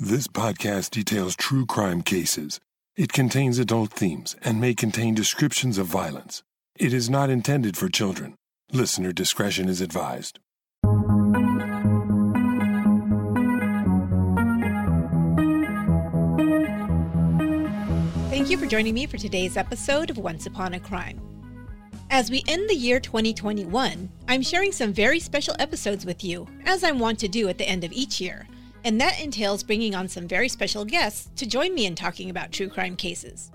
This podcast details true crime cases. It contains adult themes and may contain descriptions of violence. It is not intended for children. Listener discretion is advised. Thank you for joining me for today's episode of Once Upon a Crime. As we end the year 2021, I'm sharing some very special episodes with you, as I want to do at the end of each year, and that entails bringing on some very special guests to join me in talking about true crime cases.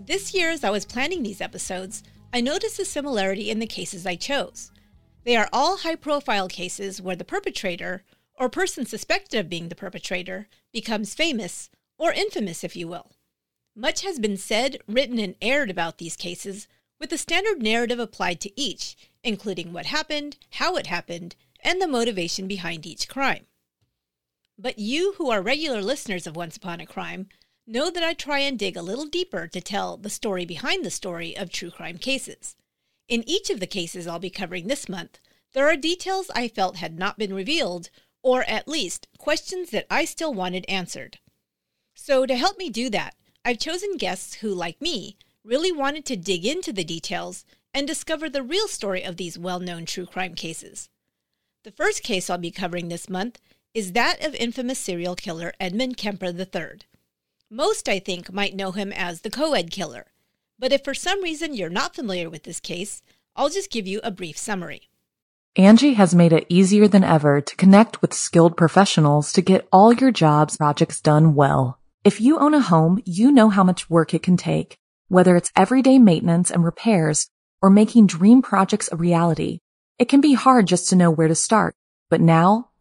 This year, as I was planning these episodes, I noticed a similarity in the cases I chose. They are all high profile cases where the perpetrator, or person suspected of being the perpetrator, becomes famous, or infamous, if you will. Much has been said, written, and aired about these cases, with a standard narrative applied to each, including what happened, how it happened, and the motivation behind each crime. But you who are regular listeners of Once Upon a Crime know that I try and dig a little deeper to tell the story behind the story of true crime cases. In each of the cases I'll be covering this month, there are details I felt had not been revealed, or at least questions that I still wanted answered. So, to help me do that, I've chosen guests who, like me, really wanted to dig into the details and discover the real story of these well known true crime cases. The first case I'll be covering this month is that of infamous serial killer Edmund Kemper III. Most, I think, might know him as the co-ed killer, but if for some reason you're not familiar with this case, I'll just give you a brief summary. Angie has made it easier than ever to connect with skilled professionals to get all your jobs projects done well. If you own a home, you know how much work it can take, whether it's everyday maintenance and repairs or making dream projects a reality. It can be hard just to know where to start, but now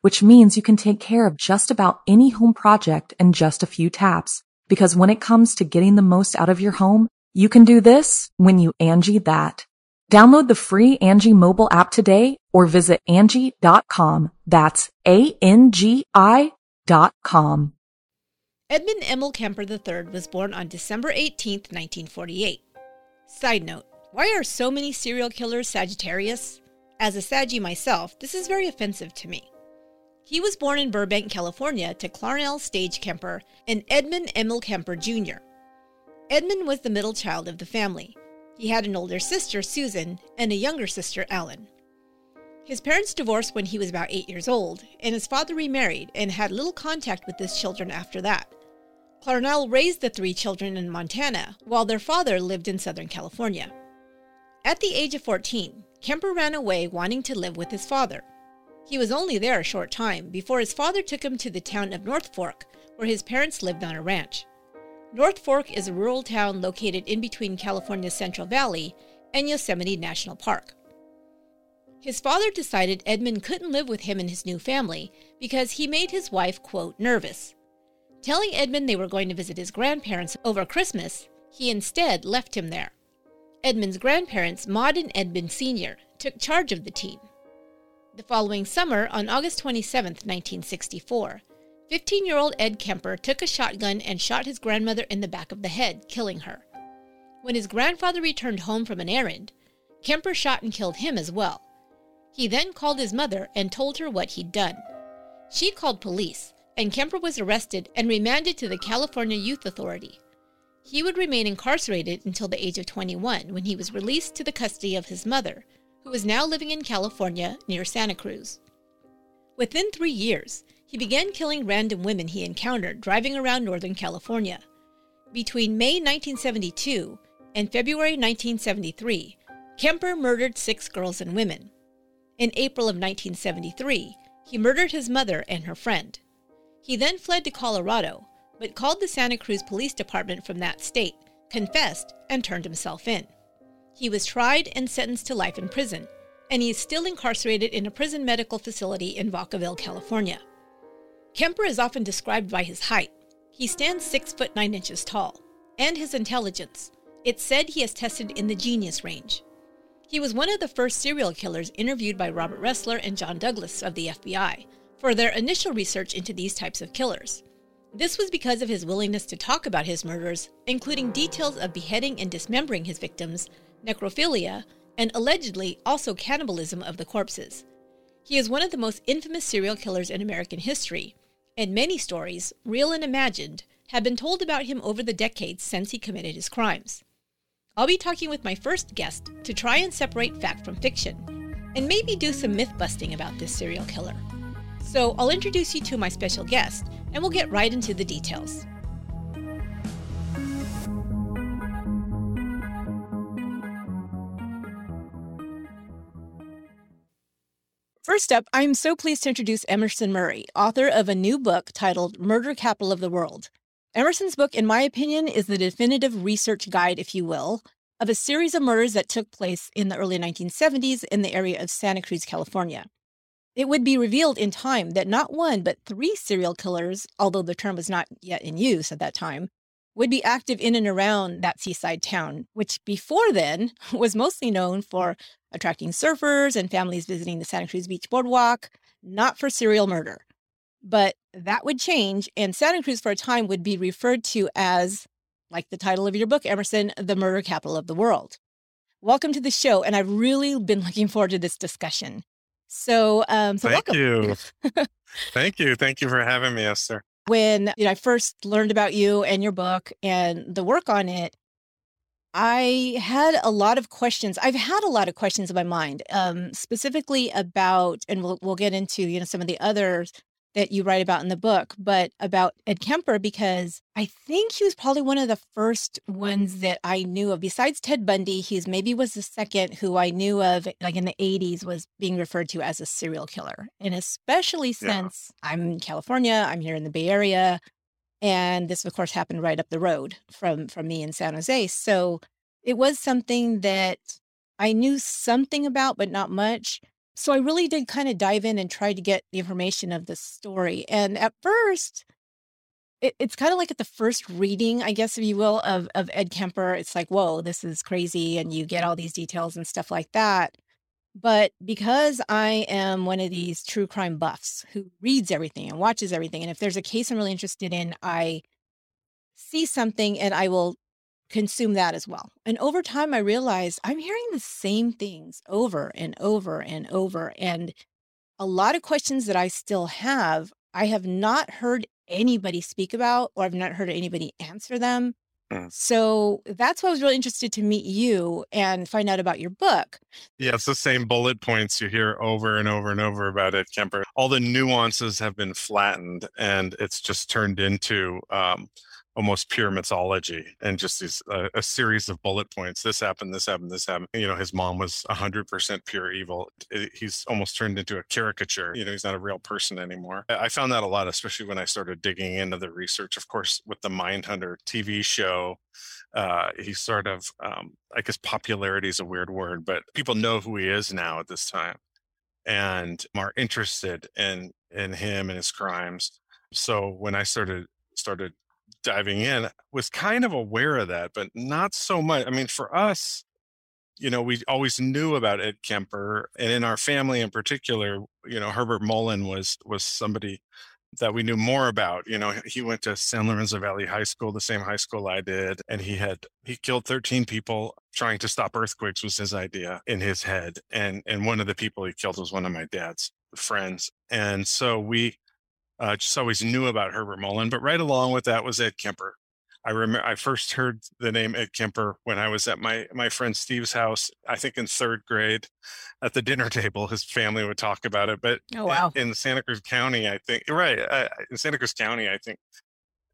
which means you can take care of just about any home project in just a few taps. Because when it comes to getting the most out of your home, you can do this when you Angie that. Download the free Angie mobile app today or visit Angie.com. That's A-N-G-I dot com. Edmund Emil Kemper III was born on December 18, 1948. Side note, why are so many serial killers Sagittarius? As a Saggy myself, this is very offensive to me. He was born in Burbank, California to Clarnell Stage Kemper and Edmund Emil Kemper Jr. Edmund was the middle child of the family. He had an older sister, Susan, and a younger sister, Ellen. His parents divorced when he was about eight years old, and his father remarried and had little contact with his children after that. Clarnell raised the three children in Montana, while their father lived in Southern California. At the age of 14, Kemper ran away wanting to live with his father. He was only there a short time before his father took him to the town of North Fork, where his parents lived on a ranch. North Fork is a rural town located in between California's Central Valley and Yosemite National Park. His father decided Edmund couldn't live with him and his new family because he made his wife, quote, nervous. Telling Edmund they were going to visit his grandparents over Christmas, he instead left him there. Edmund's grandparents, Maud and Edmund Sr., took charge of the teen. The following summer, on August 27, 1964, 15 year old Ed Kemper took a shotgun and shot his grandmother in the back of the head, killing her. When his grandfather returned home from an errand, Kemper shot and killed him as well. He then called his mother and told her what he'd done. She called police, and Kemper was arrested and remanded to the California Youth Authority. He would remain incarcerated until the age of 21 when he was released to the custody of his mother, who was now living in California near Santa Cruz. Within three years, he began killing random women he encountered driving around Northern California. Between May 1972 and February 1973, Kemper murdered six girls and women. In April of 1973, he murdered his mother and her friend. He then fled to Colorado, but called the Santa Cruz Police Department from that state, confessed, and turned himself in. He was tried and sentenced to life in prison, and he is still incarcerated in a prison medical facility in Vacaville, California. Kemper is often described by his height. He stands 6 foot 9 inches tall, and his intelligence, It's said he has tested in the genius range. He was one of the first serial killers interviewed by Robert Ressler and John Douglas of the FBI for their initial research into these types of killers. This was because of his willingness to talk about his murders, including details of beheading and dismembering his victims, necrophilia, and allegedly also cannibalism of the corpses. He is one of the most infamous serial killers in American history, and many stories, real and imagined, have been told about him over the decades since he committed his crimes. I'll be talking with my first guest to try and separate fact from fiction, and maybe do some myth busting about this serial killer. So I'll introduce you to my special guest, and we'll get right into the details. First up, I'm so pleased to introduce Emerson Murray, author of a new book titled Murder Capital of the World. Emerson's book, in my opinion, is the definitive research guide, if you will, of a series of murders that took place in the early 1970s in the area of Santa Cruz, California. It would be revealed in time that not one, but three serial killers, although the term was not yet in use at that time, would be active in and around that seaside town, which before then was mostly known for attracting surfers and families visiting the Santa Cruz Beach Boardwalk, not for serial murder. But that would change, and Santa Cruz for a time would be referred to as, like the title of your book, Emerson, the murder capital of the world. Welcome to the show, and I've really been looking forward to this discussion. So, um, so Thank welcome. you. Thank you. Thank you for having me, Esther. When you know, I first learned about you and your book and the work on it, I had a lot of questions. I've had a lot of questions in my mind, um, specifically about, and we'll we'll get into you know some of the others that you write about in the book, but about Ed Kemper because I think he was probably one of the first ones that I knew of. Besides Ted Bundy, he's maybe was the second who I knew of, like in the '80s, was being referred to as a serial killer, and especially Yeah. since I'm in California, I'm here in the Bay Area, and this of course happened right up the road from from me in San Jose. So it was something that I knew something about, but not much. So I really did kind of dive in and try to get the information of the story. And at first, it, it's kind of like at the first reading, I guess, if you will, of of Ed Kemper. It's like, whoa, this is crazy, and you get all these details and stuff like that. But because I am one of these true crime buffs who reads everything and watches everything, and if there's a case I'm really interested in, I see something and I will consume that as well. And over time, I realized I'm hearing the same things over and over and over. And a lot of questions that I still have, I have not heard anybody speak about, or I've not heard anybody answer them. Mm. So that's why I was really interested to meet you and find out about your book. Yeah, it's the same bullet points you hear over and over and over about Ed Kemper. All the nuances have been flattened, and it's just turned into um, almost pure mythology and just these uh, a series of bullet points. This happened. This happened. This happened. You know, his mom was hundred percent pure evil. He's almost turned into a caricature. You know, he's not a real person anymore. I I found that a lot, especially when I started digging into the research. Of course, with the Mindhunter TV show, uh, he sort of, um, I guess, popularity is a weird word, but people know who he is now at this time, and are interested in in him and his crimes. So when I started started diving in, was kind of aware of that, but not so much. I mean, for us, you know, we always knew about Ed Kemper, and in our family in particular, you know, Herbert Mullen was was somebody that we knew more about. You know, he went to San Lorenzo Valley High School, the same high school I did, and he had he killed 13 people trying to stop earthquakes was his idea in his head. And and one of the people he killed was one of my dad's friends. And so we uh, just always knew about Herbert Mullen, but right along with that was Ed Kemper. I remember I first heard the name Ed Kemper when I was at my my friend Steve's house. I think in third grade, at the dinner table, his family would talk about it. But Oh, wow. in Santa Cruz County, I think right uh, in Santa Cruz County, I think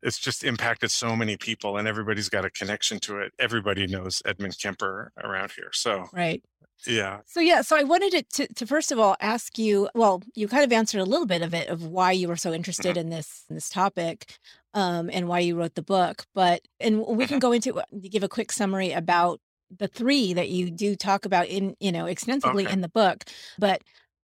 it's just impacted so many people, and everybody's got a connection to it. Everybody knows Edmund Kemper around here, so Right. yeah. So yeah, so I wanted it to, to first of all ask you. Well, you kind of answered a little bit of it of why you were so mm-hmm. interested in this in this topic, um, and why you wrote the book. But and we can mm-hmm. go into uh, give a quick summary about the three that you do talk about in you know extensively Okay. in the book. But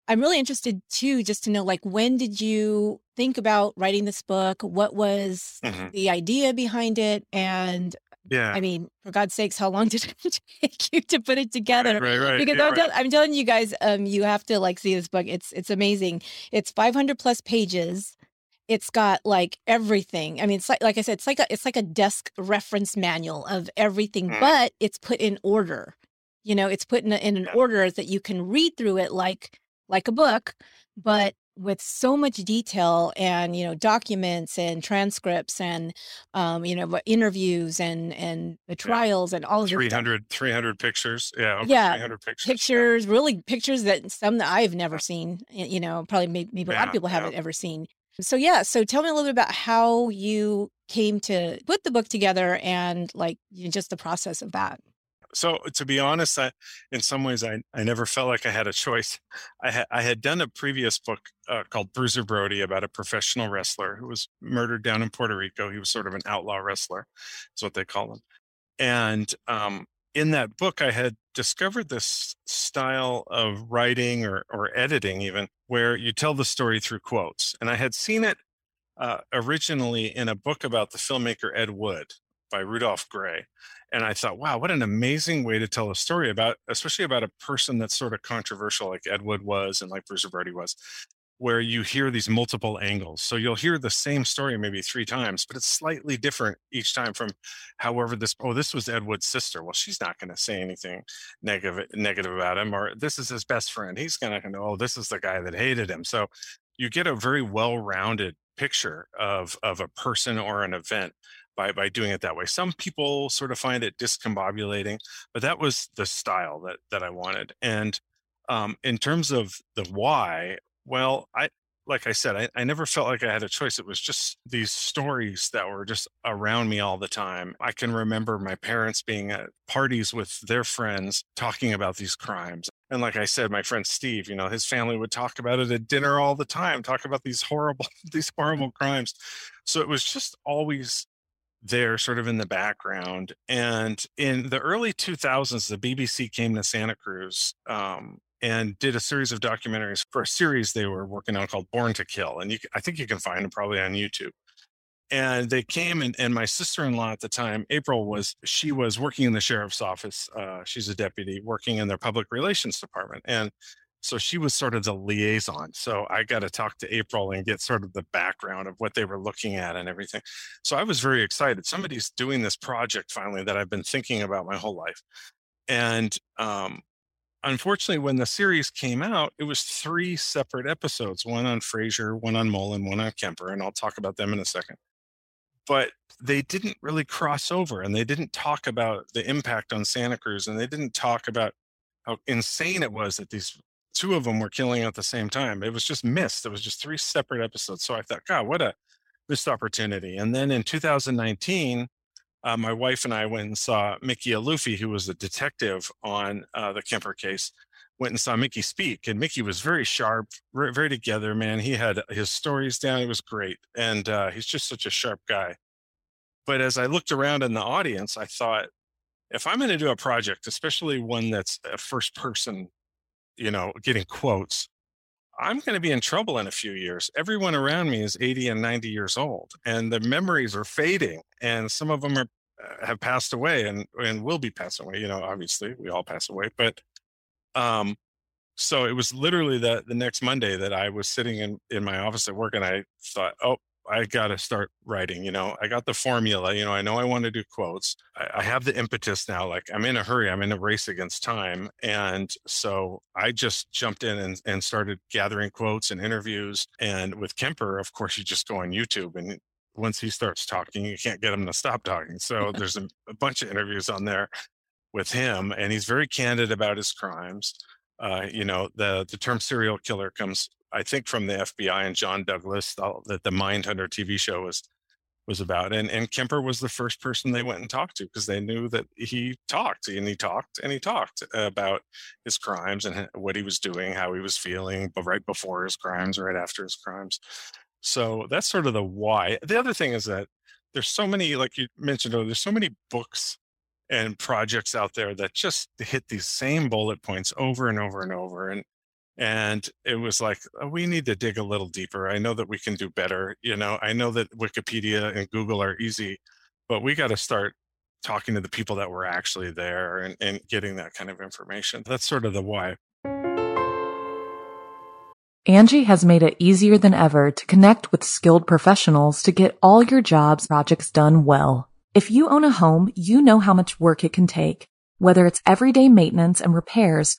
I'm really interested too, just to know like when did you think about writing this book? What was Mhm. the idea behind it, and Yeah. I mean, for God's sakes, how long did it take you to put it together? Right, right. Because yeah, I'm, right. tell- I'm telling you guys, um, you have to like see this book. It's it's amazing. It's 500 plus pages. It's got like everything. I mean, it's like like I said, it's like a it's like a desk reference manual of everything, Mm. but it's put in order. You know, it's put in, a, in an order that you can read through it like like a book, but with so much detail and you know documents and transcripts and um, you know interviews and and the trials and all of this 300, 300 pictures. Yeah. Yeah, 300 pictures. pictures, really pictures that some that I've never seen. You know, probably maybe, maybe a lot of people haven't ever seen. So yeah, so tell me a little bit about how you came to put the book together and like you know, just the process of that. So to be honest, I, in some ways, I, I never felt like I had a choice. I had I had done a previous book uh, called Bruiser Brody about a professional wrestler who was murdered down in Puerto Rico. He was sort of an outlaw wrestler, is what they call him. And um, in that book, I had discovered this style of writing or or editing, even where you tell the story through quotes. And I had seen it uh, originally in a book about the filmmaker Ed Wood by Rudolph Grey. And I thought, wow, what an amazing way to tell a story about, especially about a person that's sort of controversial, like Ed Wood was and like Bruiser Brody was, where you hear these multiple angles. So you'll hear the same story maybe three times, but it's slightly different each time from however this, oh, this was Ed Wood's sister. Well, she's not going to say anything negative, negative about him, or this is his best friend. He's going to know, oh, this is the guy that hated him. So you get a very well-rounded picture of of a person or an event by by doing it that way. Some people sort of find it discombobulating, but that was the style that that I wanted. And um, in terms of the why, well, I like I said, I, I never felt like I had a choice. It was just these stories that were just around me all the time. I can remember my parents being at parties with their friends talking about these crimes. And like I said, my friend Steve, you know, his family would talk about it at dinner all the time, talk about these horrible, these horrible crimes. So it was just always there sort of in the background. And in the early 2000s, the BBC came to Santa Cruz um, and did a series of documentaries for a series they were working on called Born to Kill. And you, I think you can find them probably on YouTube. And they came, and, and my sister in law at the time, April, was she was working in the sheriff's office. Uh, she's a deputy working in their public relations department. And so she was sort of the liaison. So I got to talk to April and get sort of the background of what they were looking at and everything. So I was very excited. Somebody's doing this project finally that I've been thinking about my whole life. And um, unfortunately, when the series came out, it was three separate episodes one on Frazier, one on Mullen, one on Kemper. And I'll talk about them in a second. But they didn't really cross over and they didn't talk about the impact on Santa Cruz and they didn't talk about how insane it was that these two of them were killing at the same time. It was just missed. It was just three separate episodes. So I thought, God, what a missed opportunity. And then in 2019, uh, my wife and I went and saw Mickey Aluffi, who was a detective on uh, the Kemper case. Went and saw Mickey speak, and Mickey was very sharp, very, very together. Man, he had his stories down. It was great, and uh, he's just such a sharp guy. But as I looked around in the audience, I thought, if I'm going to do a project, especially one that's a first person you know, getting quotes, I'm going to be in trouble in a few years. Everyone around me is 80 and 90 years old, and the memories are fading, and some of them are have passed away and and will be passing away. You know, obviously we all pass away, but um, so it was literally the the next Monday that I was sitting in in my office at work, and I thought, oh, I got to start writing. You know, I got the formula. You know, I know I want to do quotes. I, I, have the impetus now. Like I'm in a hurry. I'm in a race against time. And so I just jumped in and, and started gathering quotes and interviews. And with Kemper, of course, you just go on YouTube and once he starts talking, you can't get him to stop talking. So there's a, a bunch of interviews on there with him, and he's very candid about his crimes. Uh, you know, the the term serial killer comes I think from the FBI and John Douglas that the Mindhunter TV show was was about. And and Kemper was the first person they went and talked to because they knew that he talked and he talked and he talked about his crimes and what he was doing, how he was feeling, but right before his crimes, right after his crimes. So that's sort of the why. The other thing is that there's so many, like you mentioned, there's so many books and projects out there that just hit these same bullet points over and over and over. And and it was like oh, we need to dig a little deeper i know that we can do better you know i know that wikipedia and google are easy but we got to start talking to the people that were actually there and, and getting that kind of information. That's sort of the why. Angie has made it easier than ever to connect with skilled professionals to get all your jobs projects done well. If you own a home, you know how much work it can take, whether it's everyday maintenance and repairs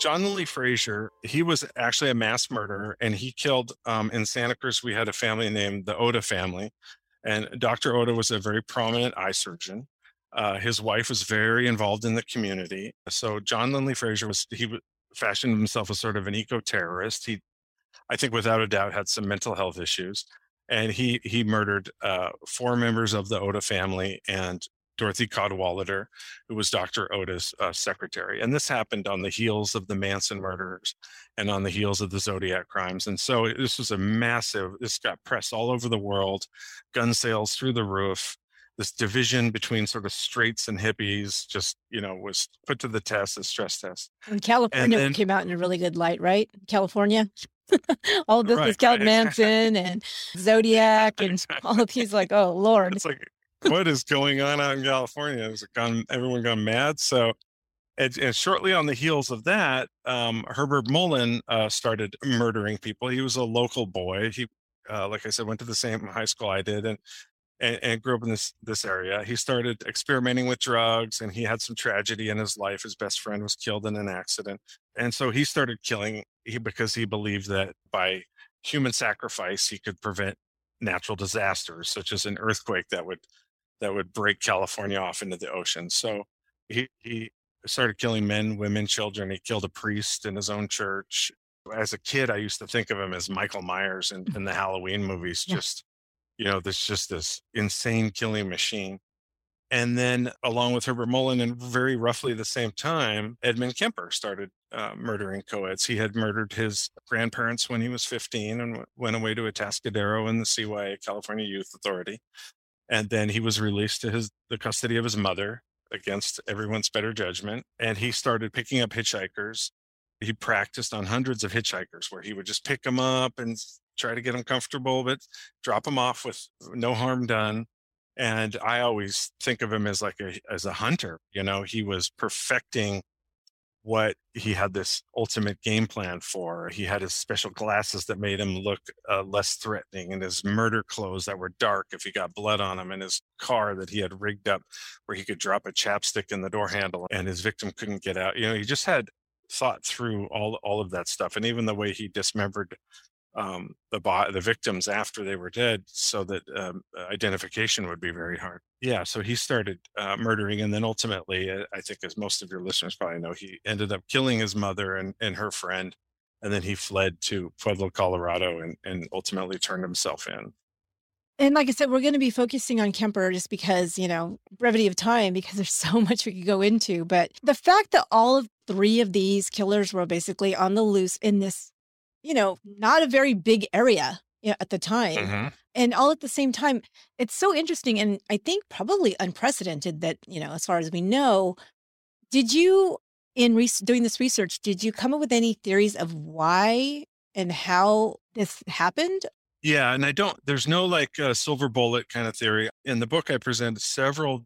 John Linley Frazier, he was actually a mass murderer and he killed um, in Santa Cruz. We had a family named the Ohta family. And Dr. Ohta was a very prominent eye surgeon. Uh, his wife was very involved in the community. So John Linley Frazier was, he fashioned himself as sort of an eco-terrorist. He, I think without a doubt, had some mental health issues and he he murdered uh, four members of the Ohta family and Dorothy Cadwallader, who was Dr. Ohta's uh, secretary. And this happened on the heels of the Manson murders and on the heels of the Zodiac crimes. And so this was a massive, this got press all over the world, gun sales through the roof. This division between sort of straights and hippies just, you know, was put to the test as stress test. And California and then, came out in a really good light, right? California. all this right, is Cal right. Manson and Zodiac and all of these like, oh Lord. It's like, what is going on out in California? Has it gone everyone gone mad? So and, and shortly on the heels of that, um, Herbert Mullen uh, started murdering people. He was a local boy. He, uh, like I said, went to the same high school I did, and and, and, grew up in this this area. He started experimenting with drugs, and he had some tragedy in his life. His best friend was killed in an accident, and so he started killing because he believed that by human sacrifice he could prevent natural disasters, such as an earthquake that would that would break California off into the ocean. So he he started killing men, women, children. He killed a priest in his own church. As a kid, I used to think of him as Michael Myers in, in the Halloween movies, yeah. just you know, there's just this insane killing machine. And then, along with Herbert Mullen, and very roughly the same time, Edmund Kemper started uh, murdering co-eds. He had murdered his grandparents when he was 15 and w- went away to Atascadero in the CYA, California Youth Authority. And then he was released to his the custody of his mother against everyone's better judgment. And he started picking up hitchhikers. He practiced on hundreds of hitchhikers where he would just pick them up and try to get them comfortable, but drop them off with no harm done. And I always think of him as like a as a hunter. You know, he was perfecting what he had this ultimate game plan for. He had his special glasses that made him look uh, less threatening, and his murder clothes that were dark if he got blood on him, and his car that he had rigged up where he could drop a chapstick in the door handle and his victim couldn't get out. You know, he just had thought through all all of that stuff, and even the way he dismembered um, the bo- the victims after they were dead, so that um, identification would be very hard. Yeah, so he started uh, murdering, and then ultimately, uh, I think, as most of your listeners probably know, he ended up killing his mother and, and her friend, and then he fled to Pueblo, Colorado, and, and ultimately turned himself in. And like I said, we're going to be focusing on Kemper just because, you know, brevity of time, because there's so much we could go into. But the fact that all of three of these killers were basically on the loose in this you know, not a very big area you know, at the time. Mm-hmm. And all at the same time, it's so interesting and I think probably unprecedented that, you know, as far as we know, did you in re- doing this research, did you come up with any theories of why and how this happened? Yeah, and I don't there's no like uh, silver bullet kind of theory. In the book I present several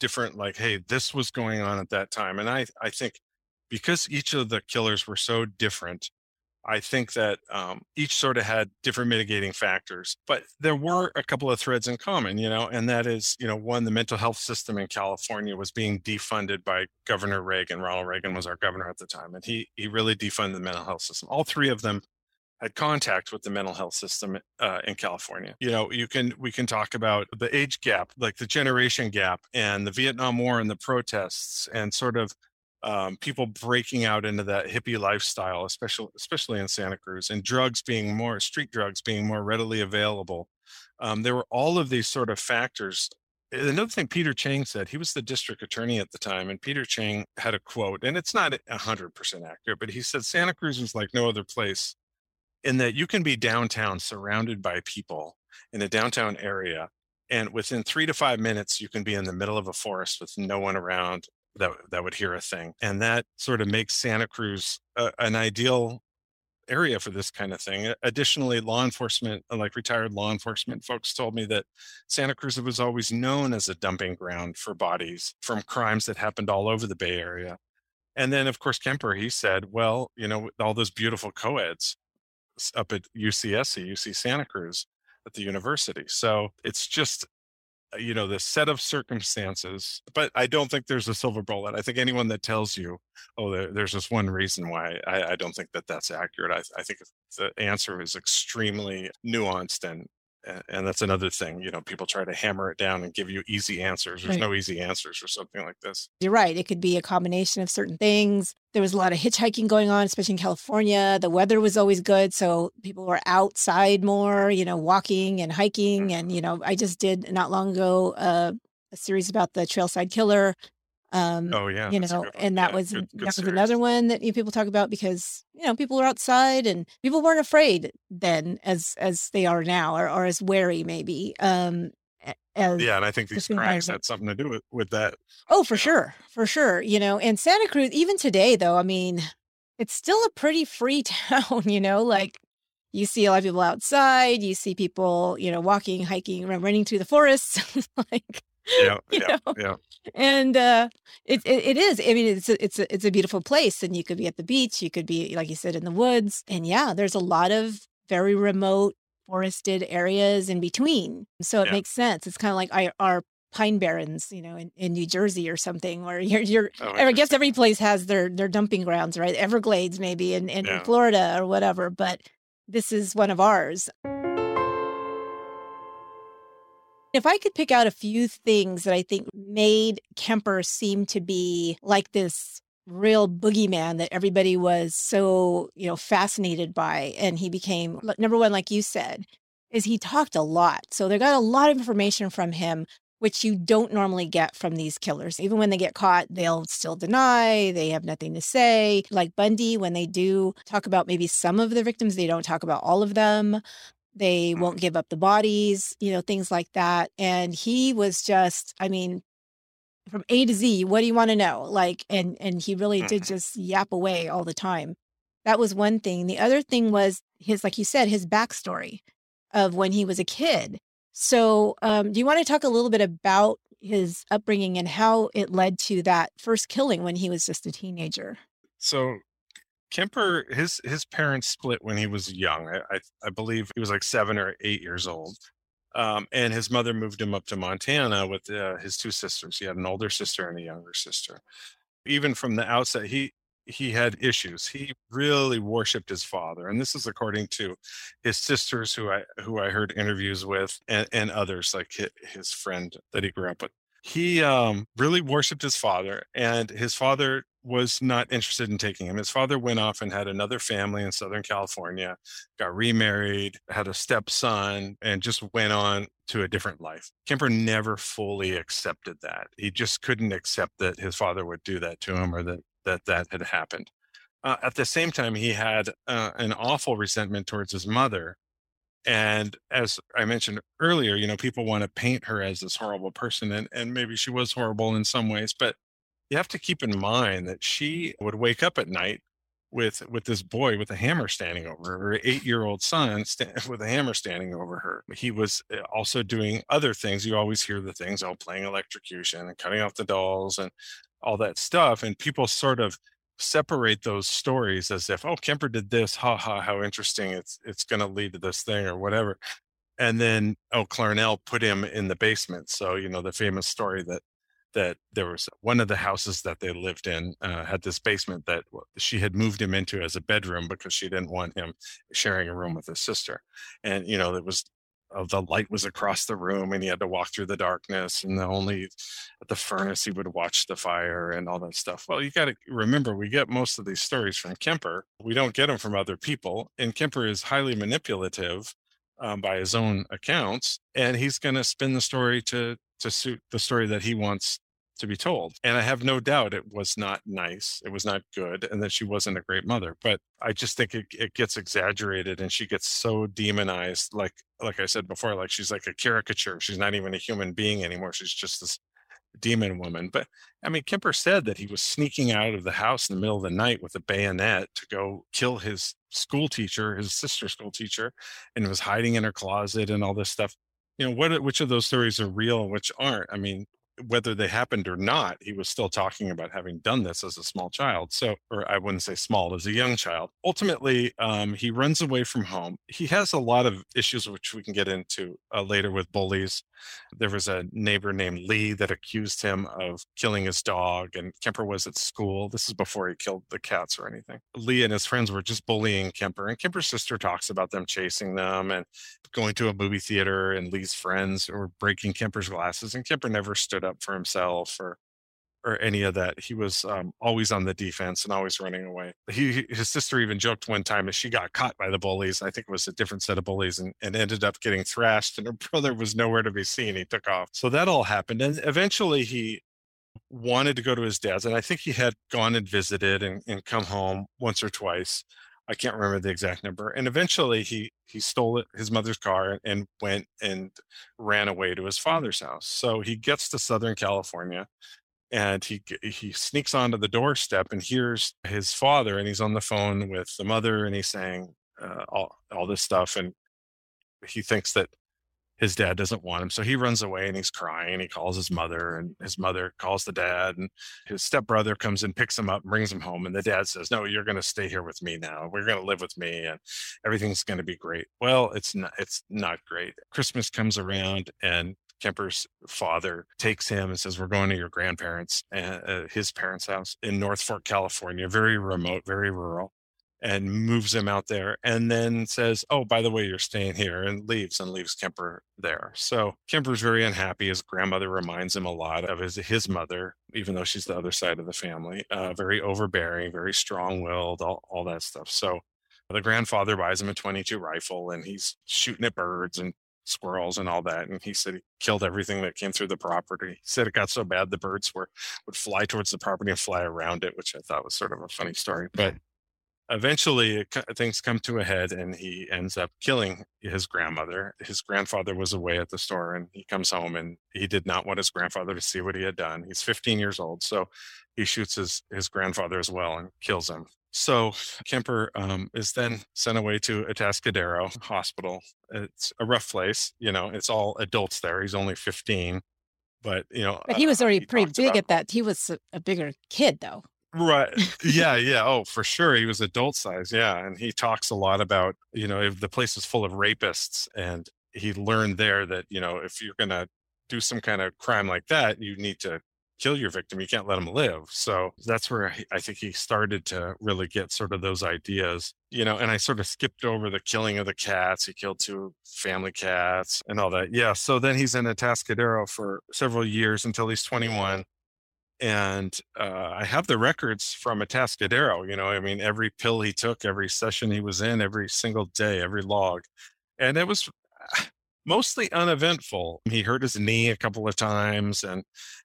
different like hey, this was going on at that time and I I think because each of the killers were so different I think that um, each sort of had different mitigating factors, but there were a couple of threads in common, you know, and that is, you know, one, the mental health system in California was being defunded by Governor Reagan. Ronald Reagan was our governor at the time, and he he really defunded the mental health system. All three of them had contact with the mental health system uh, in California. You know, you can we can talk about the age gap, like the generation gap, and the Vietnam War and the protests, and sort of um, people breaking out into that hippie lifestyle, especially especially in Santa Cruz, and drugs being more street drugs being more readily available. Um, there were all of these sort of factors. Another thing Peter Chang said, he was the district attorney at the time, and Peter Chang had a quote, and it's not 100% accurate, but he said Santa Cruz was like no other place in that you can be downtown surrounded by people in a downtown area and within three to five minutes you can be in the middle of a forest with no one around that that would hear a thing and that sort of makes santa cruz a, an ideal area for this kind of thing additionally law enforcement like retired law enforcement folks told me that santa cruz was always known as a dumping ground for bodies from crimes that happened all over the bay area and then of course kemper he said well you know all those beautiful co-eds up at UCSC, UC Santa Cruz at the university. So it's just, uh, Uh, you know, the set of circumstances. But I don't think there's a silver bullet. I think anyone that tells you, oh, there, there's just one reason why, I, I, don't think that that's accurate. I, I think the answer is extremely nuanced and and that's another thing you know people try to hammer it down and give you easy answers. There's right. no easy answers for something like this. You're right it could be a combination of certain things. There was a lot of hitchhiking going on especially in california. The weather was always good so people were outside more you know walking and hiking mm-hmm. and you know i just did not long ago uh, a series about the trailside killer um, oh yeah, you know, and that yeah, was good, good that was another one that you people talk about because you know people were outside and people weren't afraid then as as they are now or, or as wary maybe. Um, as yeah, and I think these cracks had something to do with with that. Oh, for sure, for sure. You know, and Santa Cruz even today though, I mean, it's still a pretty free town. You know, like you see a lot of people outside. You see people, you know, walking, hiking, running through the forests. like yeah, yeah, yeah. And uh, it, it, it is. I mean, it's a, it's a, it's a beautiful place, and you could be at the beach. You could be, like you said, in the woods. And yeah, there's a lot of very remote forested areas in between. So it yeah. makes sense. It's kind of like our, our pine barrens, you know, in, in New Jersey or something, where you're, you're oh, I guess every place has their their dumping grounds, right? Everglades, maybe in, in, yeah. in Florida or whatever. But this is one of ours. If I could pick out a few things that I think made Kemper seem to be like this real boogeyman that everybody was so, you know, fascinated by, and he became number one, like you said, is he talked a lot. So they got a lot of information from him, which you don't normally get from these killers. Even when they get caught, they'll still deny, they have nothing to say. Like Bundy, when they do talk about maybe some of the victims, they don't talk about all of them. They won't give up the bodies, you know, things like that. And he was just, I mean, from A to Z, what do you want to know? Like, and and he really did mm-hmm. just yap away all the time. That was one thing. The other thing was his, like you said, his backstory of when he was a kid. So, um, do you want to talk a little bit about his upbringing and how it led to that first killing when he was just a teenager? So, Kemper, his his parents split when he was young. I, I, I believe he was like seven or eight years old, um, and his mother moved him up to Montana with uh, his two sisters. He had an older sister and a younger sister. Even from the outset, he he had issues. He really worshipped his father, and this is according to his sisters, who I who I heard interviews with, and, and others like his friend that he grew up with. He um, really worshipped his father, and his father was not interested in taking him. His father went off and had another family in Southern California, got remarried, had a stepson, and just went on to a different life. Kemper never fully accepted that. He just couldn't accept that his father would do that to him or that that, that had happened. Uh, at the same time, he had uh, an awful resentment towards his mother. And as I mentioned earlier, you know, people want to paint her as this horrible person, and, and maybe she was horrible in some ways, but you have to keep in mind that she would wake up at night with with this boy with a hammer standing over her, eight year old son with a hammer standing over her. He was uh, also doing other things. You always hear the things, oh, playing electrocution and cutting off the dolls and all that stuff. And people sort of separate those stories as if, oh, Kemper did this, ha ha, how interesting. It's it's going to lead to this thing or whatever. And then, oh, Clarnell put him in the basement. So you know the famous story that that there was one of the houses that they lived in uh, had this basement that she had moved him into as a bedroom because she didn't want him sharing a room with his sister. And, you know, it was uh, the light was across the room and he had to walk through the darkness and the only at the furnace he would watch the fire and all that stuff well you got to remember we get most of these stories from kemper we don't get them from other people and kemper is highly manipulative um, by his own accounts and he's going to spin the story to to suit the story that he wants to be told. And I have no doubt it was not nice. It was not good. And that she wasn't a great mother. But I just think it, it gets exaggerated and she gets so demonized. Like, like I said before, like she's like a caricature. She's not even a human being anymore. She's just this demon woman. But I mean, Kemper said that he was sneaking out of the house in the middle of the night with a bayonet to go kill his school teacher, his sister school teacher, and was hiding in her closet and all this stuff. You know, what which of those stories are real and which aren't? I mean, whether they happened or not, he was still talking about having done this as a small child. So, or I wouldn't say small, as a young child. Ultimately, um, he runs away from home. He has a lot of issues, which we can get into uh, later with bullies. There was a neighbor named Lee that accused him of killing his dog, and Kemper was at school. This is before he killed the cats or anything. Lee and his friends were just bullying Kemper, and Kemper's sister talks about them chasing them and going to a movie theater, and Lee's friends were breaking Kemper's glasses, and Kemper never stood up for himself or or any of that. He was um, always on the defense and always running away. He, his sister even joked one time that she got caught by the bullies. I think it was a different set of bullies and, and ended up getting thrashed and her brother was nowhere to be seen. He took off. So that all happened. And eventually he wanted to go to his dad's. And I think he had gone and visited and, and come home once or twice. I can't remember the exact number. And eventually he he stole it, his mother's car and went and ran away to his father's house. So he gets to Southern California and he he sneaks onto the doorstep and hears his father and he's on the phone with the mother and he's saying uh, all all this stuff and he thinks that his dad doesn't want him. So he runs away and he's crying. He calls his mother and his mother calls the dad and his stepbrother comes and picks him up and brings him home. And the dad says, no, you're going to stay here with me now. We're going to live with me and everything's going to be great. Well, it's not, it's not great. Christmas comes around and Kemper's father takes him and says, "We're going to your grandparents, uh, his parents' house in North Fork, California, very remote, very rural." And moves him out there and then says, Oh, by the way, you're staying here and leaves and leaves Kemper there. So Kemper's very unhappy. His grandmother reminds him a lot of his, his mother, even though she's the other side of the family, uh, very overbearing, very strong willed, all, all that stuff. So the grandfather buys him a 22 rifle and he's shooting at birds and squirrels and all that. And he said he killed everything that came through the property. He said it got so bad the birds were would fly towards the property and fly around it, which I thought was sort of a funny story. But eventually things come to a head and he ends up killing his grandmother. His grandfather was away at the store and he comes home and he did not want his grandfather to see what he had done. He's 15 years old so he shoots his, his grandfather as well and kills him. So kemper um, is then sent away to atascadero hospital. It's a rough place you know it's all adults there. He's only 15 but you know but he was already uh, he pretty big about, at that he was a, a bigger kid though Right. Yeah. Yeah. Oh, for sure. He was adult size. Yeah. And he talks a lot about, you know, if the place is full of rapists and he learned there that, you know, if you're going to do some kind of crime like that, you need to kill your victim. You can't let him live. So that's where I think he started to really get sort of those ideas, you know, and I sort of skipped over the killing of the cats. He killed two family cats and all that. Yeah. So then he's in a Atascadero for several years until he's 21 and uh, I have the records from Atascadero. You know, I mean, every pill he took, every session he was in, every single day, every log, and it was mostly uneventful. He hurt his knee a couple of times, and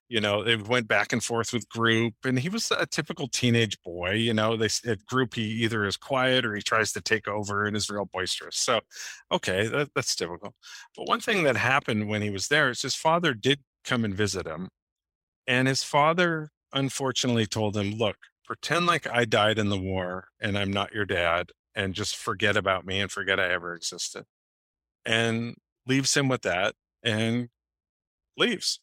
you know, it went back and forth with group. And he was a typical teenage boy. You know, they at group he either is quiet or he tries to take over and is real boisterous. So, okay, that, that's typical. But one thing that happened when he was there is his father did come and visit him and his father unfortunately told him, Look, pretend like I died in the war and I'm not your dad and just forget about me and forget I ever existed. And leaves him with that and leaves.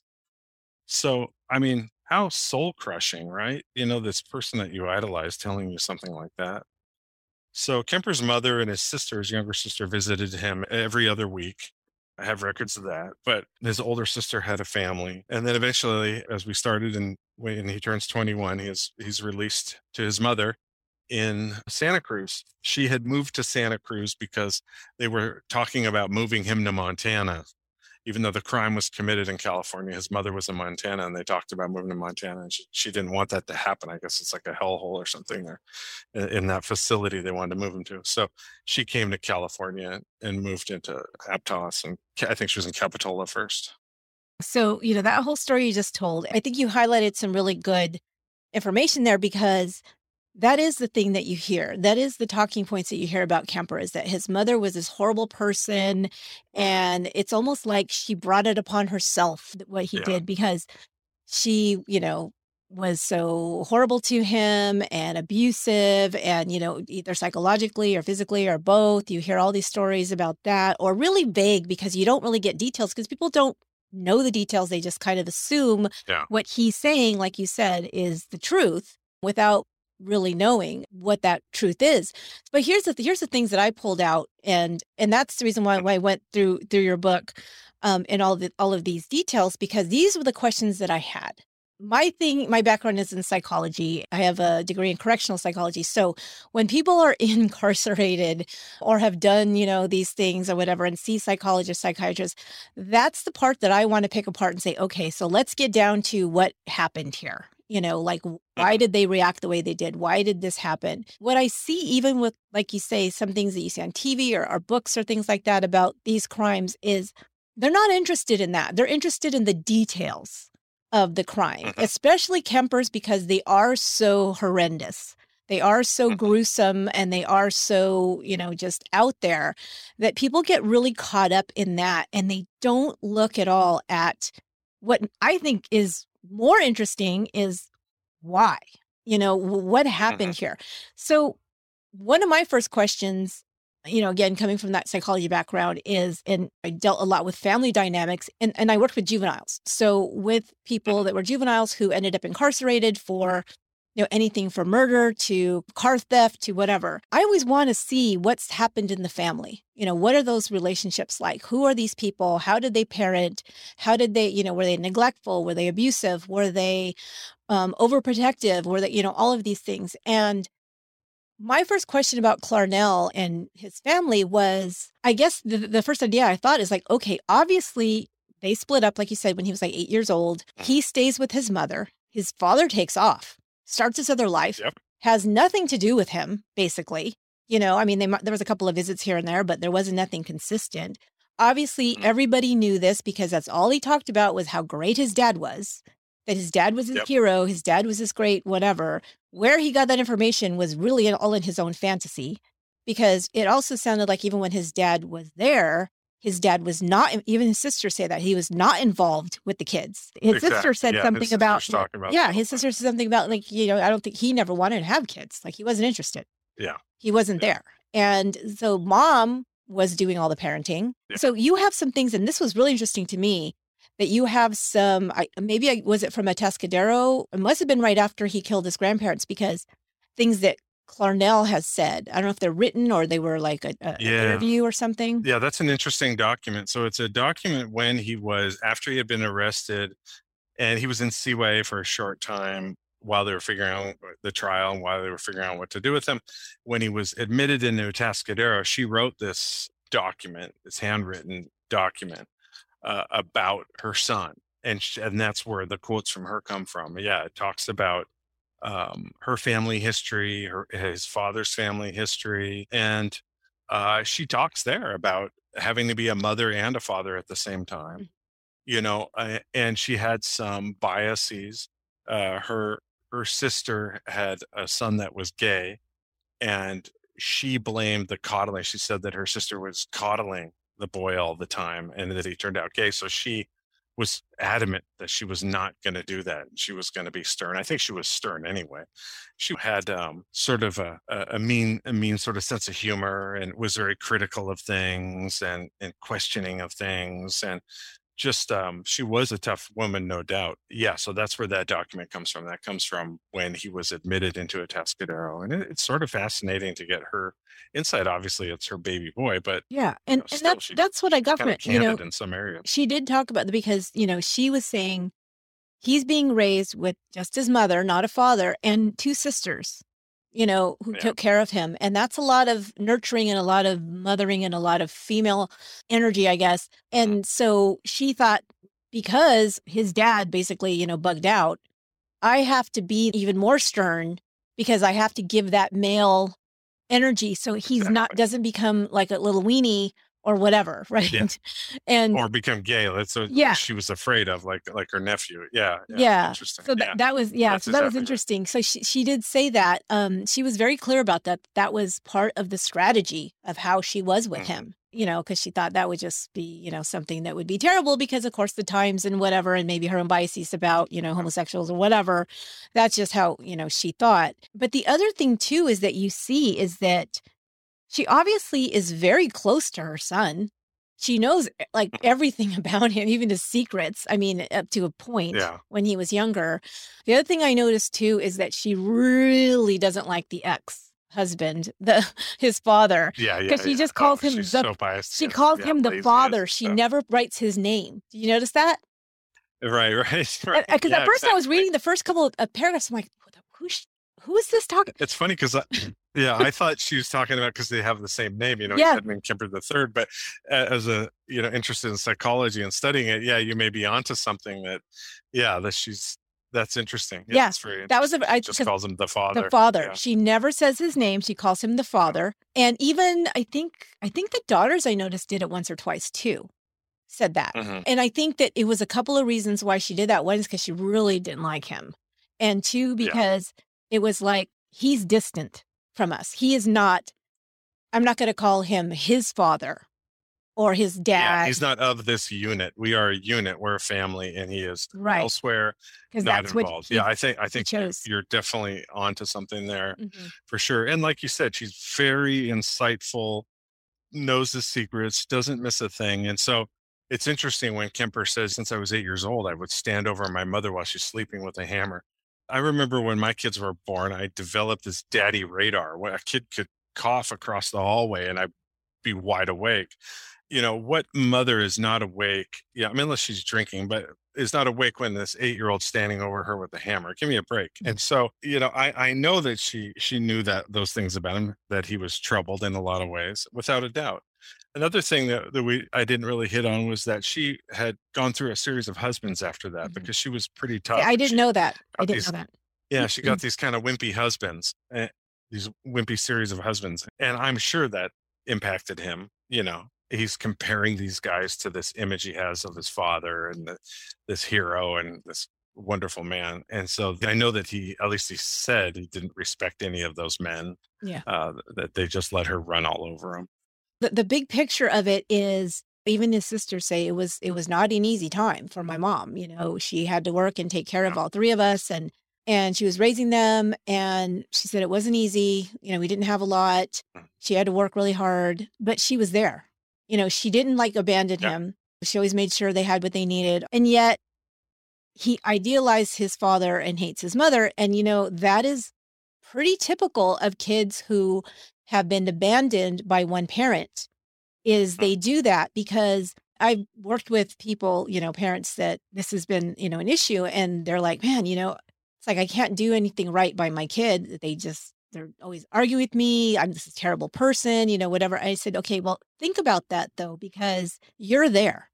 So, I mean, how soul crushing, right? You know, this person that you idolize telling you something like that. So Kemper's mother and his sister, his younger sister, visited him every other week I have records of that. But his older sister had a family. And then eventually, as we started and when he turns 21, he is, he's released to his mother in Santa Cruz. She had moved to Santa Cruz because they were talking about moving him to Montana even though the crime was committed in California, his mother was in Montana and they talked about moving to Montana and she, she didn't want that to happen. I guess it's like a hellhole or something there in, in, that facility they wanted to move him to. So she came to California and moved into Aptos and I think she was in Capitola first. So, you know, that whole story you just told, I think you highlighted some really good information there because that is the thing that you hear. That is the talking points that you hear about Kemper is that his mother was this horrible person. And it's almost like she brought it upon herself what he yeah. did because she, you know, was so horrible to him and abusive and you know either psychologically or physically or both you hear all these stories about that or really vague because you don't really get details because people don't know the details they just kind of assume yeah. what he's saying like you said is the truth without really knowing what that truth is. But here's the here's the things that I pulled out, and and that's the reason why, why I went through through your book, um, and all of the, all of these details because these were the questions that I had. My thing, my background is in psychology. I have a degree in correctional psychology. So when people are incarcerated or have done, you know, these things or whatever, and see psychologists, psychiatrists, that's the part that I want to pick apart and say, okay, so let's get down to what happened here you know like why did they react the way they did? Why did this happen? What i see even with like you say some things that you see on tv or, or books or things like that about these crimes is they're not interested in that. They're interested in the details of the crime mm-hmm. especially kempers because they are so horrendous. They are so mm-hmm. gruesome and they are so you know just out there that people get really caught up in that and they don't look at all at what i think is more interesting is why, you know, what happened mm-hmm. here. So, one of my first questions, you know, again, coming from that psychology background is, and I dealt a lot with family dynamics and, and I worked with juveniles. So, with people that were juveniles who ended up incarcerated for you know, anything from murder to car theft to whatever. I always want to see what's happened in the family. You know, what are those relationships like? Who are these people? How did they parent? How did they, you know, were they neglectful? Were they abusive? Were they um, overprotective? Were they, you know, all of these things. And my first question about Clarnell and his family was I guess the, the first idea I thought is like, okay, obviously they split up, like you said, when he was like eight years old. He stays with his mother. His father takes off starts his other life, yep. has nothing to do with him, basically. You know, I mean, they, there was a couple of visits here and there, but there wasn't nothing consistent. Obviously, mm-hmm. everybody knew this because that's all he talked about was how great his dad was, that his dad was his yep. hero, his dad was this great, whatever. Where he got that information was really all in his own fantasy because it also sounded like even when his dad was there, his dad was not even his sister say that he was not involved with the kids his exactly. sister said yeah, something about, about, yeah his sister said something about like you know i don't think he never wanted to have kids like he wasn't interested yeah he wasn't yeah. there and so mom was doing all the parenting yeah. so you have some things and this was really interesting to me that you have some I, maybe I, was it from Atascadero. it must have been right after he killed his grandparents because things that Clarnell has said. I don't know if they're written or they were like a, a yeah. interview or something. Yeah, that's an interesting document. So it's a document when he was after he had been arrested, and he was in CYA for a short time while they were figuring out the trial and while they were figuring out what to do with him. When he was admitted into Atascadero, she wrote this document, this handwritten document uh, about her son, and and that's where the quotes from her come from. Yeah, it talks about um, her family history, her his father's family history, and uh, she talks there about having to be a mother and a father at the same time. Mm. You know, uh, and she had some biases. Uh, her her sister had a son that was gay, and she blamed the coddling. She said that her sister was coddling the boy all the time, and that he turned out gay. So she was adamant that she was not going to do that. She was going to be stern. I think she was stern anyway. She had um, sort of a, a, mean, a mean sort of sense of humor, and was very critical of things and and questioning of things. And just um, she was a tough woman, no doubt. Yeah, so that's where that document comes from. That comes from when he was admitted into Atascadero, and it, it's sort of fascinating to get her insight. Obviously, it's her baby boy, but yeah, and, know, and that's that's what I got from it. You know, in some areas. she did talk about the because you know she was saying he's being raised with just his mother, not a father, and two sisters. You know, who Yeah. took care of him, and that's a lot of nurturing and a lot of mothering and a lot of female energy, I guess. And so she thought because his dad basically, you know, bugged out, I have to be even more stern because I have to give that male energy so he's not doesn't become like a little weenie or whatever, right? And or become gay. That's what Yeah. she was afraid of, like like her nephew. Yeah, Yeah. interesting. so that, yeah. that was yeah, That's so that was exactly right. interesting. So she she did say that. Um she was very clear about that. That was part of the strategy of how she was with Mhm. him. You know, because she thought that would just be, you know, something that would be terrible because of course the times and whatever, and maybe her own biases about, you know, homosexuals or whatever. That's just how, you know, she thought. But the other thing too is that you see is that she obviously is very close to her son. She knows eh, like mm. everything about him, even his secrets. I mean, eh, up to a point Yeah. when he was younger. The other thing I noticed too is that she really doesn't like the ex husband, the his father. yeah, yeah. 'Cause she yeah. just oh, calls oh, him she's the- so biased. She calls yeah, him the father. She stuff. never writes his name. Do you notice that? Eh, right, right, right. Eh, because Yeah, at first I was reading the first couple of paragraphs. I'm like, who's who is this talking? It's funny because, yeah, I thought she was talking about because they have the same name, you know, Yeah. Edmund Kemper the third. But as a you know interested in psychology and studying it, yeah, you may be onto something that, yeah, that she's that's interesting. Yeah, it's very That was a, I just calls him the father. the father. Yeah. She never says his name. She calls him the father. And even I think I think the daughters I noticed did it once or twice too. Said that. Mhm. And I think that it was a couple of reasons why she did that. One is because she really didn't like him. And two, Yeah. because it was like he's distant from us. He is not, I'm not going to call him his father or his dad. Yeah, he's not of this unit. We are a unit. We're a family, and he is right. elsewhere, not involved. he- yeah, I think I think you're- definitely onto something there. Mhm. for sure. And like you said, she's very insightful, knows the secrets, doesn't miss a thing. And so it's interesting when Kemper says, since I was eight years old, I would stand over my mother while she's sleeping with a hammer. I remember when my kids were born, I developed this daddy radar where a kid could cough across the hallway and I'd be wide awake. You know, what mother is not awake? Yeah, I mean, unless she's drinking, but is not awake when this eight year old standing over her with a hammer. Give me a break. And so, you know, I, I know that she she knew that those things about him, that he was troubled in a lot of ways, without a doubt. Another thing that, that we I didn't really hit on was that she had gone through a series of husbands after that Mhm. because she was pretty tough. I didn't She- know that. I didn't these- know that. yeah, she got these kind of wimpy husbands, eh, these wimpy series of husbands. And I'm sure that impacted him. You know, he's comparing these guys to this image he has of his father and the, this hero and this wonderful man. And so I know that he, at least he said, he didn't respect any of those men. Yeah. Uh, that they just let her run all over him. The, the big picture of it is even his sisters say it was it was not an easy time for my mom you know she had to work and take care of all three of us and and she was raising them and she said it wasn't easy you know we didn't have a lot hmm. she had to work really hard but she was there. You know she didn't like abandon Yeah. him she always made sure they had what they needed and yet he idealized his father and hates his mother and you know that is pretty typical of kids who have been abandoned by one parent is hmm. they do that because I've worked with people, you know, parents that this has been, you know, an issue and they're like, man, you know, it's like I can't do anything right by my kid. They just they're always arguing with me. I'm a terrible person, you know, whatever. I said, okay, well, think about that though, because you're there.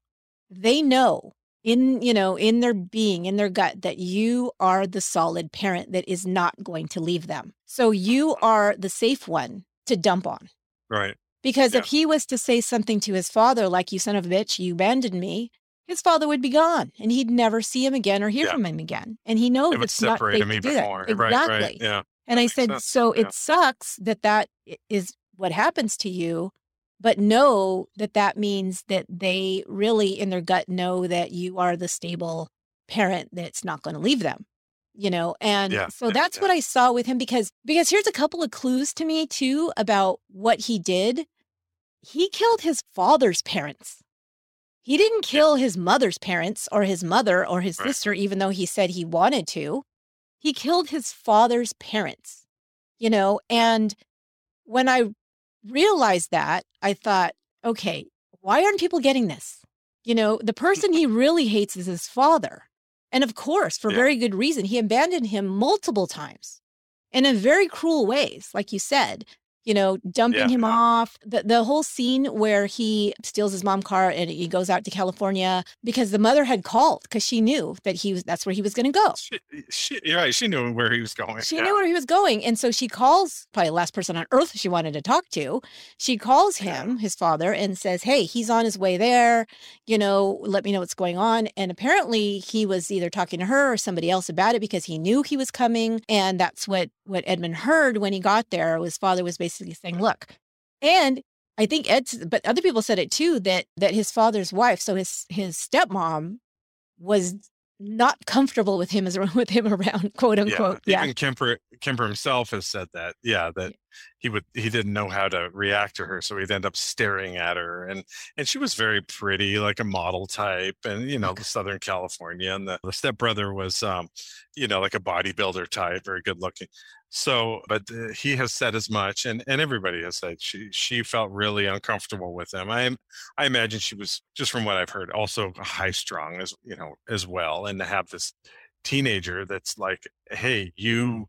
They know in, you know, in their being, in their gut, that you are the solid parent that is not going to leave them. So you mm-hmm. are the safe one to dump on. Right. Because if he was to say something to his father, like, you son of a bitch, you abandoned me, his father would be gone and he'd never see him again or hear Yeah. from him again. And he knows It would it's not separate safe him even do that. more. Exactly. Right. Right. Yeah. And I said, sense. so Yeah. it sucks that that is what happens to you, but know that that means that they really in their gut know that you are the stable parent that's not going to leave them. You know, and Yeah, so yeah, that's yeah. what I saw with him because because here's a couple of clues to me too about what he did. He killed his father's parents. He didn't kill his mother's parents or his mother or his Right. sister, even though he said he wanted to. He killed his father's parents, you know? And when I realized that, I thought, okay, why aren't people getting this? You know, the person mm-hmm. he really hates is his father. And of course, for Yeah. very good reason, he abandoned him multiple times and in very cruel ways, like you said, you know, dumping Yeah. him off. The, the whole scene where he steals his mom's car and he goes out to California because the mother had called because she knew that he was that's where he was going to go. She, she, you're right. She knew where he was going. She yeah. knew where he was going. And so she calls, probably the last person on earth she wanted to talk to. She calls him, his father, and says, Hey, he's on his way there. You know, let me know what's going on. And apparently he was either talking to her or somebody else about it because he knew he was coming. And that's what, what Edmund heard when he got there. His father was basically saying, Look, and I think Ed, but other people said it too, that that his father's wife, so his his stepmom was not comfortable with him as with him around, quote unquote. Yeah, even Kemper Kemper himself has said that. Yeah, that he would he didn't know how to react to her, so he'd end up staring at her, and and she was very pretty, like a model type, and you know, the Southern California, and the, the stepbrother was, um, you know, like a bodybuilder type, very good looking. So, but uh, he has said as much, and and everybody has said she she felt really uncomfortable with him. I I imagine she was just from what I've heard, also high strung as you know as well, and to have this teenager that's like, hey, you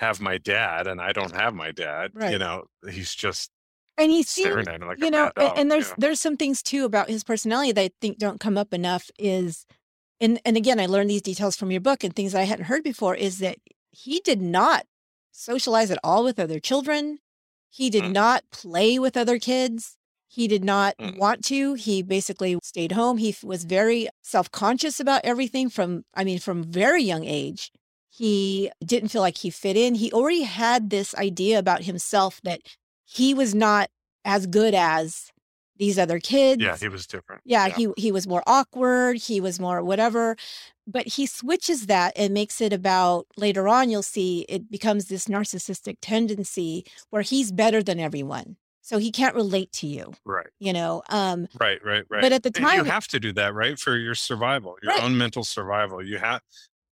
have my dad and I don't have my dad. You know, he's just and he's staring at him like you know and, and there's there's some things too about his personality that i think don't come up enough is and and again i learned these details from your book and things i hadn't heard before is that he did not socialize at all with other children he did Mm. not play with other kids he did not Mm. want to he basically stayed home he was very self-conscious about everything from i mean from very young age he didn't feel like he fit in he already had this idea about himself that he was not as good as these other kids. yeah, he was different. Yeah, he he was more awkward, he was more whatever. But he switches that and makes it about later on you'll see it becomes this narcissistic tendency where he's better than everyone. So he can't relate to you, right, you know. Um right, right, right. but at the And you have to do that, right, for your survival, your Right. own mental survival. You have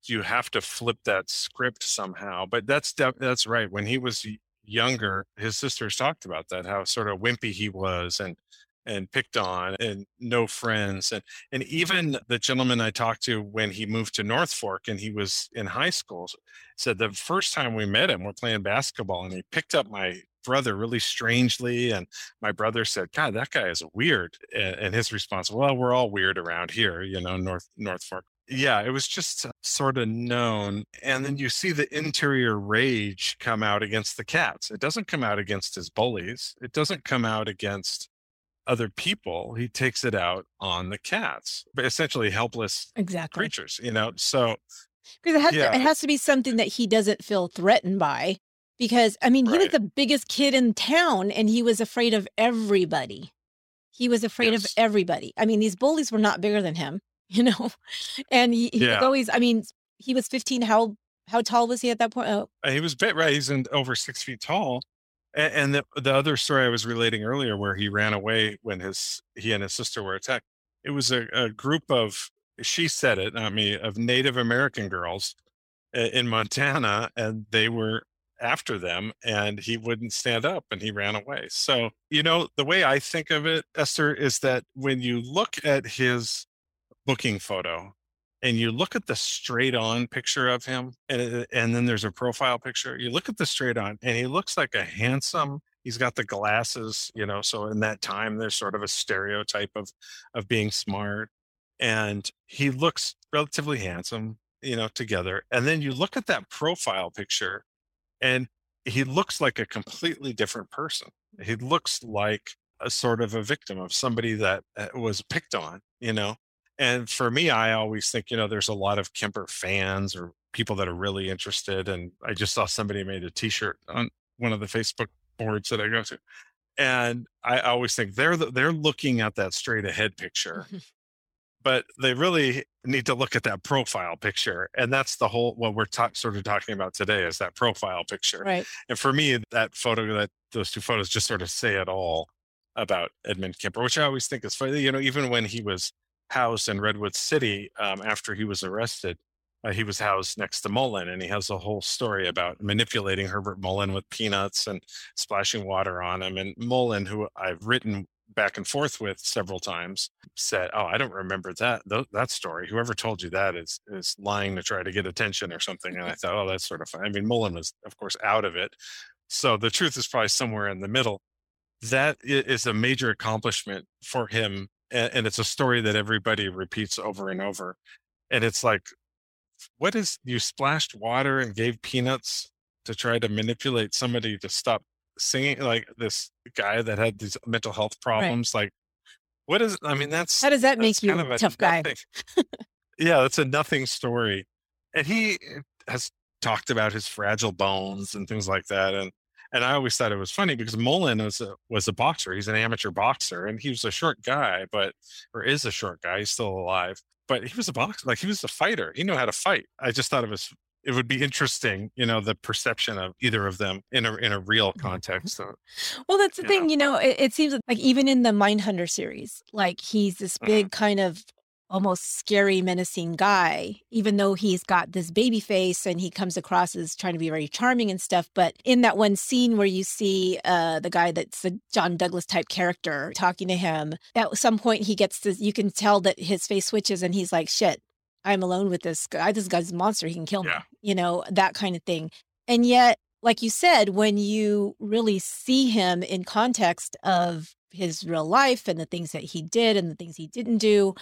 you have to flip that script somehow. But that's that's right. When he was younger, his sisters talked about that, how sort of wimpy he was, and and picked on and no friends and and even the gentleman I talked to when he moved to North Fork and he was in high school said the first time we met him we're playing basketball and he picked up my brother really strangely and my brother said god that guy is weird and, and his response well we're all weird around here you know North North Fork yeah it was just uh, sort of known and then you see the interior rage come out against the cats it doesn't come out against his bullies it doesn't come out against other people he takes it out on the cats but essentially helpless exactly. creatures you know so Because it Yeah. it has to be something that he doesn't feel threatened by. Because I mean, he was the biggest kid in town and he was afraid of everybody. He was afraid of everybody. I mean, these bullies were not bigger than him, you know. And he, he was Yeah. always I mean, he was 15 how how tall was he at that point? Oh, Uh, he was bit right he's in over six feet tall and, and the, the other story i was relating earlier where he ran away when his he and his sister were attacked it was a, a group of she said it not me of native american girls in montana and they were after them and he wouldn't stand up and he ran away so you know the way i think of it esther is that when you look at his booking photo and you look at the straight on picture of him and, and then there's a profile picture you look at the straight on and he looks like a handsome he's got the glasses you know so in that time there's sort of a stereotype of of being smart and he looks relatively handsome you know together and then you look at that profile picture and he looks like a completely different person. He looks like a sort of a victim of somebody that uh, was picked on you know and for me, I always think, you know, there's a lot of Kemper fans or people that are really interested. And I just saw somebody made a T-shirt on one of the Facebook boards that I go to, and I always think they're the, they're looking at that straight ahead picture, but they really need to look at that profile picture, and that's the whole what we're ta- sort of talking about today is that profile picture. right. And for me, that photo, that those two photos just sort of say it all. about Edmund Kemper, which I always think is funny. You know, even when he was housed in Redwood City um, after he was arrested, uh, he was housed next to Mullen, and he has a whole story about manipulating Herbert Mullen with peanuts and splashing water on him. And Mullen, who I've written back and forth with several times, said, "Oh, I don't remember that th- that story. Whoever told you that is is lying to try to get attention or something." And I thought, "Oh, that's sort of fun." I mean, Mullen was, of course, out of it, so the truth is probably somewhere in the middle. That is a major accomplishment for him, and, and it's a story that everybody repeats over and over. And it's like what is you splashed water and gave peanuts to try to manipulate somebody to stop singing like this guy that had these mental health problems right. like what is i mean that's how does that make you kind of a tough guy yeah that's a nothing story and he eh, has talked about his fragile bones and things like that and and I always thought it was funny because Mullen was a was a boxer. He's an amateur boxer, and he was a short guy, but or is a short guy. He's still alive but he was a boxer, like he was a fighter. He knew how to fight. I just thought it was it would be interesting, you know, the perception of either of them in a in a real mm-hmm. context. So, well, that's the thing, know. you know. It, it, seems like even in the Mindhunter series, like he's this big mm-hmm. kind of almost scary, menacing guy, even though he's got this baby face and he comes across as trying to be very charming and stuff. But in that one scene where you see uh, the guy that's the John Douglas type character talking to him, at some point he gets this, you can tell that his face switches and he's like, shit, I'm alone with this guy. This guy's a monster. He can kill me, you know, that kind of thing. And yet, like you said, when you really see him in context of his real life and the things that he did and the things he didn't do,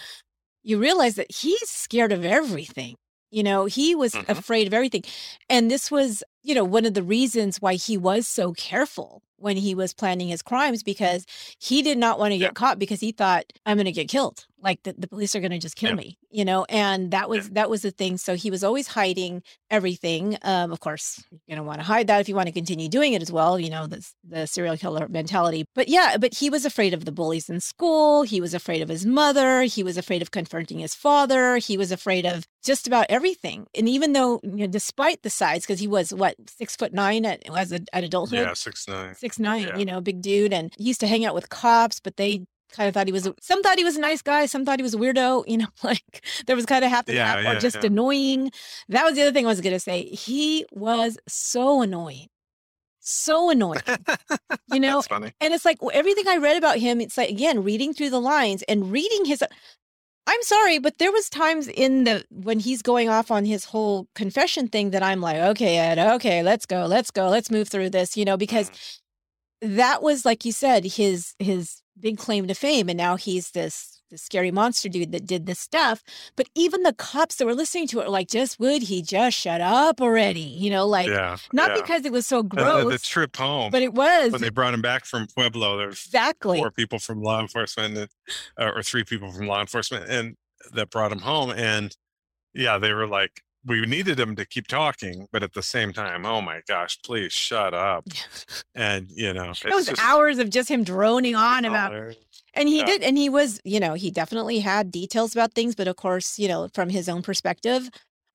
you realize that he's scared of everything. You know, he was mm-hmm. afraid of everything. And this was, you know, one of the reasons why he was so careful when he was planning his crimes because he did not want to get yeah. caught because he thought I'm going to get killed. Like the, the police are going to just kill yeah. me, you know? And that was, yeah. that was the thing. So he was always hiding everything. Um, of course, you're going to want to hide that if you want to continue doing it as well, you know, the, the serial killer mentality. But yeah, but he was afraid of the bullies in school. He was afraid of his mother. He was afraid of confronting his father. He was afraid of just about everything. And even though, you know, despite the size, because he was what, six foot nine at, as a, at adulthood? Yeah, six nine. Six six nine, yeah. you know, big dude. And he used to hang out with cops, but they kind of thought he was, a, some thought he was a nice guy, some thought he was a weirdo, you know, like there was kind of half and yeah, half, yeah, or just annoying. That was the other thing I was going to say. He was so annoying. So annoying, you know, and it's like everything I read about him. It's like again reading through the lines and reading his I'm sorry, but there was times in the when he's going off on his whole confession thing that I'm like, okay, Ed, okay, let's go, let's go, let's move through this, you know, because mm that was like you said his his big claim to fame and now he's this the scary monster dude that did this stuff. But even the cops that were listening to it were like, just would he just shut up already? You know, like yeah, not yeah. because it was so gross. Uh, the trip home. But it was. When they brought him back from Pueblo, there was exactly four people from law enforcement and, uh, or three people from law enforcement and that brought him home. And yeah, they were like, we needed him to keep talking, but at the same time, oh my gosh, please shut up. and you know, it was just, hours of just him droning on oh, about and he yeah. did and he was, you know, he definitely had details about things, but of course, you know, from his own perspective.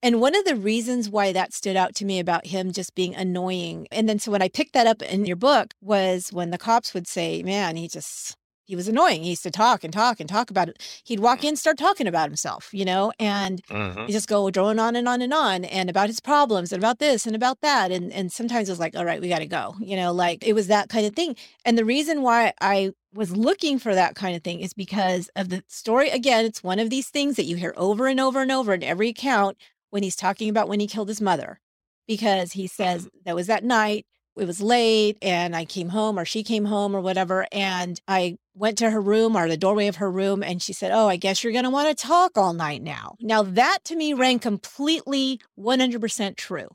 And one of the reasons why that stood out to me about him just being annoying. And then so when I picked that up in your book was when the cops would say, man, he just he was annoying. He used to talk and talk and talk about it. He'd walk in, start talking about himself, you know, and mm-hmm. he just go drone on and on and on and about his problems and about this and about that. And and sometimes it was like, all right, we got to go, you know, like it was that kind of thing. And the reason why I was looking for that kind of thing is because of the story. Again, it's one of these things that you hear over and over and over in every account when he's talking about when he killed his mother, because he says mm-hmm. that was that night it was late and I came home or she came home or whatever. And I went to her room or the doorway of her room and she said, Oh, I guess you're going to want to talk all night now. Now, that to me rang completely 100% true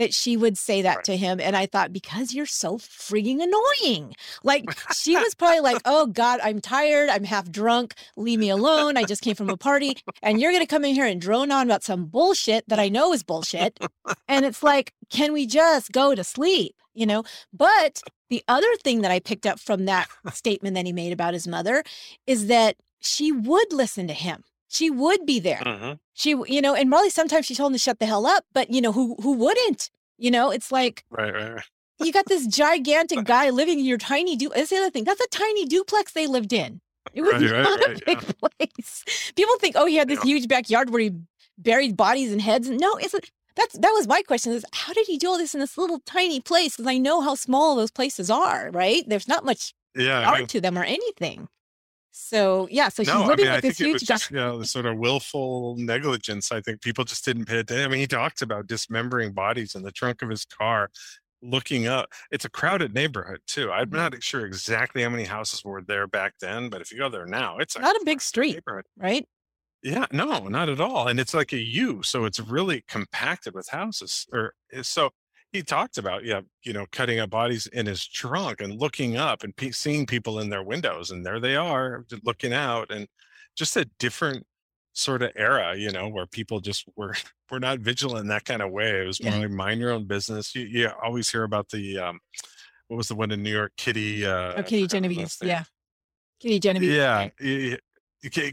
that she would say that right. to him. And I thought, because you're so freaking annoying. Like she was probably like, oh God, I'm tired. I'm half drunk. Leave me alone. I just came from a party. And you're going to come in here and drone on about some bullshit that I know is bullshit. And it's like, can we just go to sleep? You know? But the other thing that I picked up from that statement that he made about his mother is that she would listen to him she would be there. Mm-hmm. She, you know, and Marley sometimes she told him to shut the hell up, but you know, who who wouldn't? You know, it's like right, right, right. you got this gigantic guy living in your tiny du. That's the other thing. That's a tiny duplex they lived in. It was Right, right, not a right, big place. People think, oh, he had this Yeah. huge backyard where he buried bodies and heads. No, it's a, that's that was my question: is how did he do all this in this little tiny place? Because I know how small those places are. Right? There's not much Yeah, I art mean, to them or anything. So yeah, so she's no, I living mean, I this think it was huge just you know the sort of willful negligence. I think people just didn't pay attention. I mean, he talks about dismembering bodies in the trunk of his car, looking up. It's a crowded neighborhood too. I'm Mhm. not sure exactly how many houses were there back then, but if you go there now, it's Not a big street, neighborhood. right? Yeah, no, not at all. And it's like a U, so it's really compacted with houses. Or eh, so he talked about, yeah, you know, cutting up bodies in his trunk and looking up and pe- seeing people in their windows, and there they are looking out, and just a different sort of era, you know, where people just were were not vigilant in that kind of way. It was more Yeah. like mind your own business. You, you always hear about the um, what was the one in New York, Kitty? Uh, Oh, Kitty I forgot her last Genovese, yeah, Kitty Genovese. Yeah,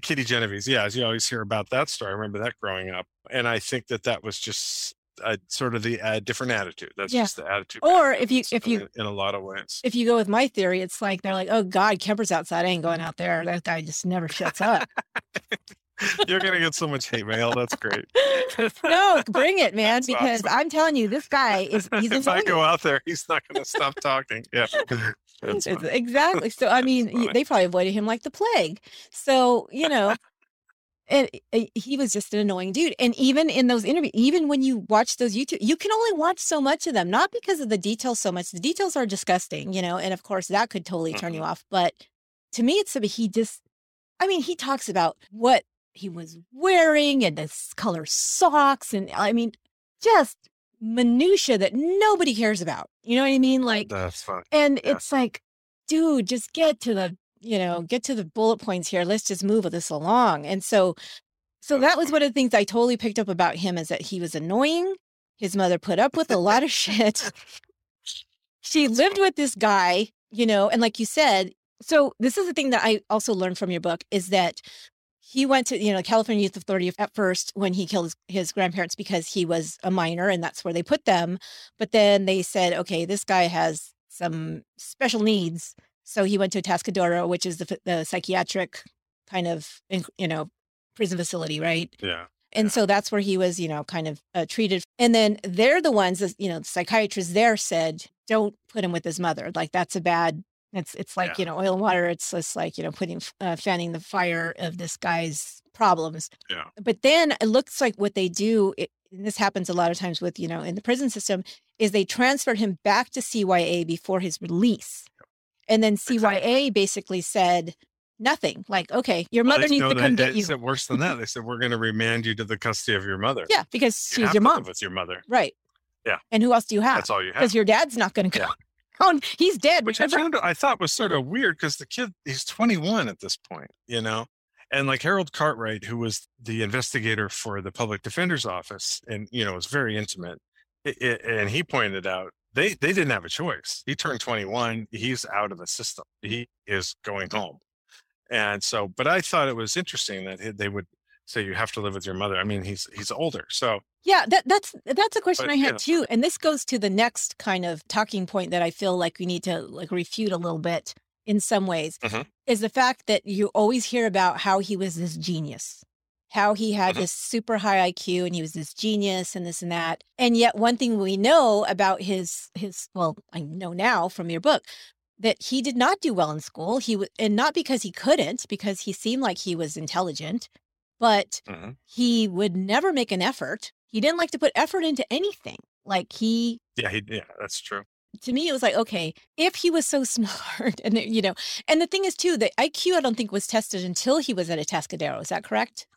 Kitty Genovese. Yeah, as you always hear about that story. I remember that growing up, and I think that that was just a, sort of the uh, different attitude. That's Yeah. just the attitude. Or if you- if you- in, a lot of ways, if you go with my theory, it's like they're like, oh God, Kemper's outside. I ain't going out there. That guy just never shuts up. you're gonna get so much hate mail. That's great. no, bring it, man, That's because awesome. I'm telling you, this guy is he's if I go out there, he's not gonna stop talking. Yeah, It's- exactly. So I mean, they probably avoided him like the plague. So you know, and uh, he was just an annoying dude. And even in those interviews, even when you watch those YouTube, you can only watch so much of them, not because of the details so much. The details are disgusting, you know, and of course that could totally turn you Mhm. off. But to me, it's he just. I mean, he talks about what he was wearing and the color socks, and I mean, just minutia that nobody cares about. You know what I mean? Like That's fine. and Yeah. it's like, dude, just get to the, you know, get to the bullet points here. Let's just move this along. And so, so that was one of the things I totally picked up about him is that he was annoying. His mother put up with a lot of shit. She lived with this guy, you know, and like you said, so this is the thing that I also learned from your book is that he went to, you know, California Youth Authority at first when he killed his, his grandparents because he was a minor and that's where they put them. But then they said, okay, this guy has some special needs. So he went to Tascadero, which is the, the psychiatric kind of, you know, prison facility, right? Yeah. And so that's where he was, you know, kind of uh, treated. And then they're the ones, that, you know, the psychiatrists there said, don't put him with his mother. Like that's a bad. It's it's like Yeah. you know oil and water. It's just like you know putting uh, fanning the fire of this guy's problems. Yeah. But then it looks like what they do. It, and this happens a lot of times with you know in the prison system is they transferred him back to CYA before his release, and then CYA basically said nothing. Like okay, your mother they- needs no, to come they get you. said worse than that. They said we're going to remand you to the custody of your mother. Yeah, because You she's your mom. with your mother. Right. Yeah. And who else do you have? That's all you have. Because your dad's not going to come. Yeah. Oh, he's dead. which I found I thought was sort of weird because the kid he's 21 at this point, you know, and like Harold Cartwright, who was the investigator for the public defender's office, and you know was very intimate, i- i- and he pointed out they they didn't have a choice. He turned 21, he's out of the system, he is going home, and so. But I thought it was interesting that they would say you have to live with your mother. I mean, he's he's older, so Yeah, that, that's that's a question But, I you had know. too, and this goes to the next kind of talking point that I feel like we need to like refute a little bit in some ways Mhm. is the fact that you always hear about how he was this genius, how he had Mhm. this super high IQ and he was this genius and this and that, and yet one thing we know about his his well, I know now from your book that he did not do well in school. He was, and not because he couldn't, because he seemed like he was intelligent, but mhm. he would never make an effort. He didn't like to put effort into anything. Like he, yeah, he yeah, that's true. To me, it was like, okay, if he was so smart, and you know, and the thing is too, the IQ I don't think was tested until he was at Atascadero. Is that correct?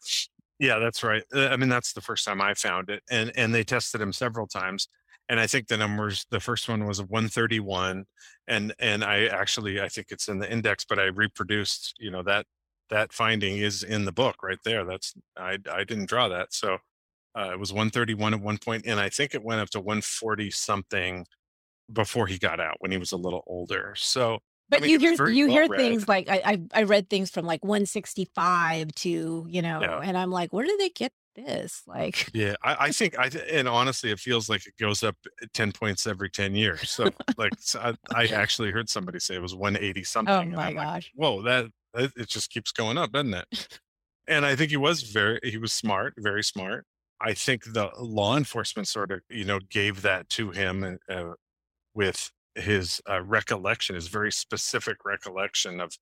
Yeah, that's right. Uh, I mean, that's the first time I found it, and and they tested him several times, and I think the numbers. The first one was 131, and and I actually I think it's in the index, but I reproduced. You know that that finding is in the book right there. That's I I didn't draw that, so uh, it was 131 at one point, and I think it went up to 140 something before he got out when he was a little older. So But mean, you hear you hear well-read. things like I, I I read things from like 165 to you know, Yeah. and I'm like, where do they get this? Like, Yeah, I, I think I and honestly, it feels like it goes up ten points every ten years. So like so I, I actually heard somebody say it was one eighty something. oh my I'm like, gosh. Whoa, that it it just keeps going up, doesn't it? And I think he was very he was smart, very smart. I think the law enforcement sort of you know gave that to him uh, with his uh, recollection, his very specific recollection of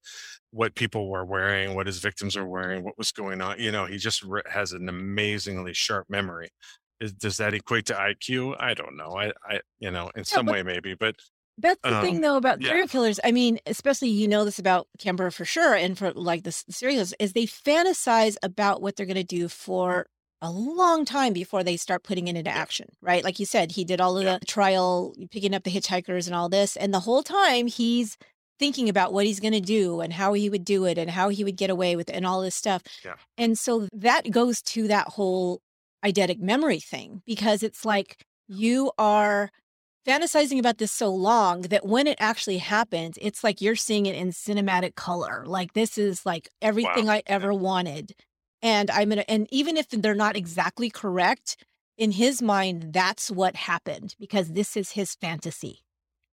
what people were wearing, what his victims were wearing, what was going on. You know, he just re- has an amazingly sharp memory. Is, does that equate to IQ? I don't know. I, I you know, in some but- way maybe, but That's the thing, Um, though, about yeah. serial killers. I mean, especially you know this about Kemper for sure, and for like the serials is they fantasize about what they're going to do for a long time before they start putting it into action, right? Like you said, he did all of the trial, picking up the hitchhikers and all this, and the whole time he's thinking about what he's going to do and how he would do it and how he would get away with it and all this stuff. Yeah. And so that goes to that whole eidetic memory thing because it's like you are fantasizing about this so long that when it actually happens, it's like you're seeing it in cinematic color. Like this is like everything Wow. I ever wanted. And I'm gonna and even if they're not exactly correct, in his mind, that's what happened because this is his fantasy.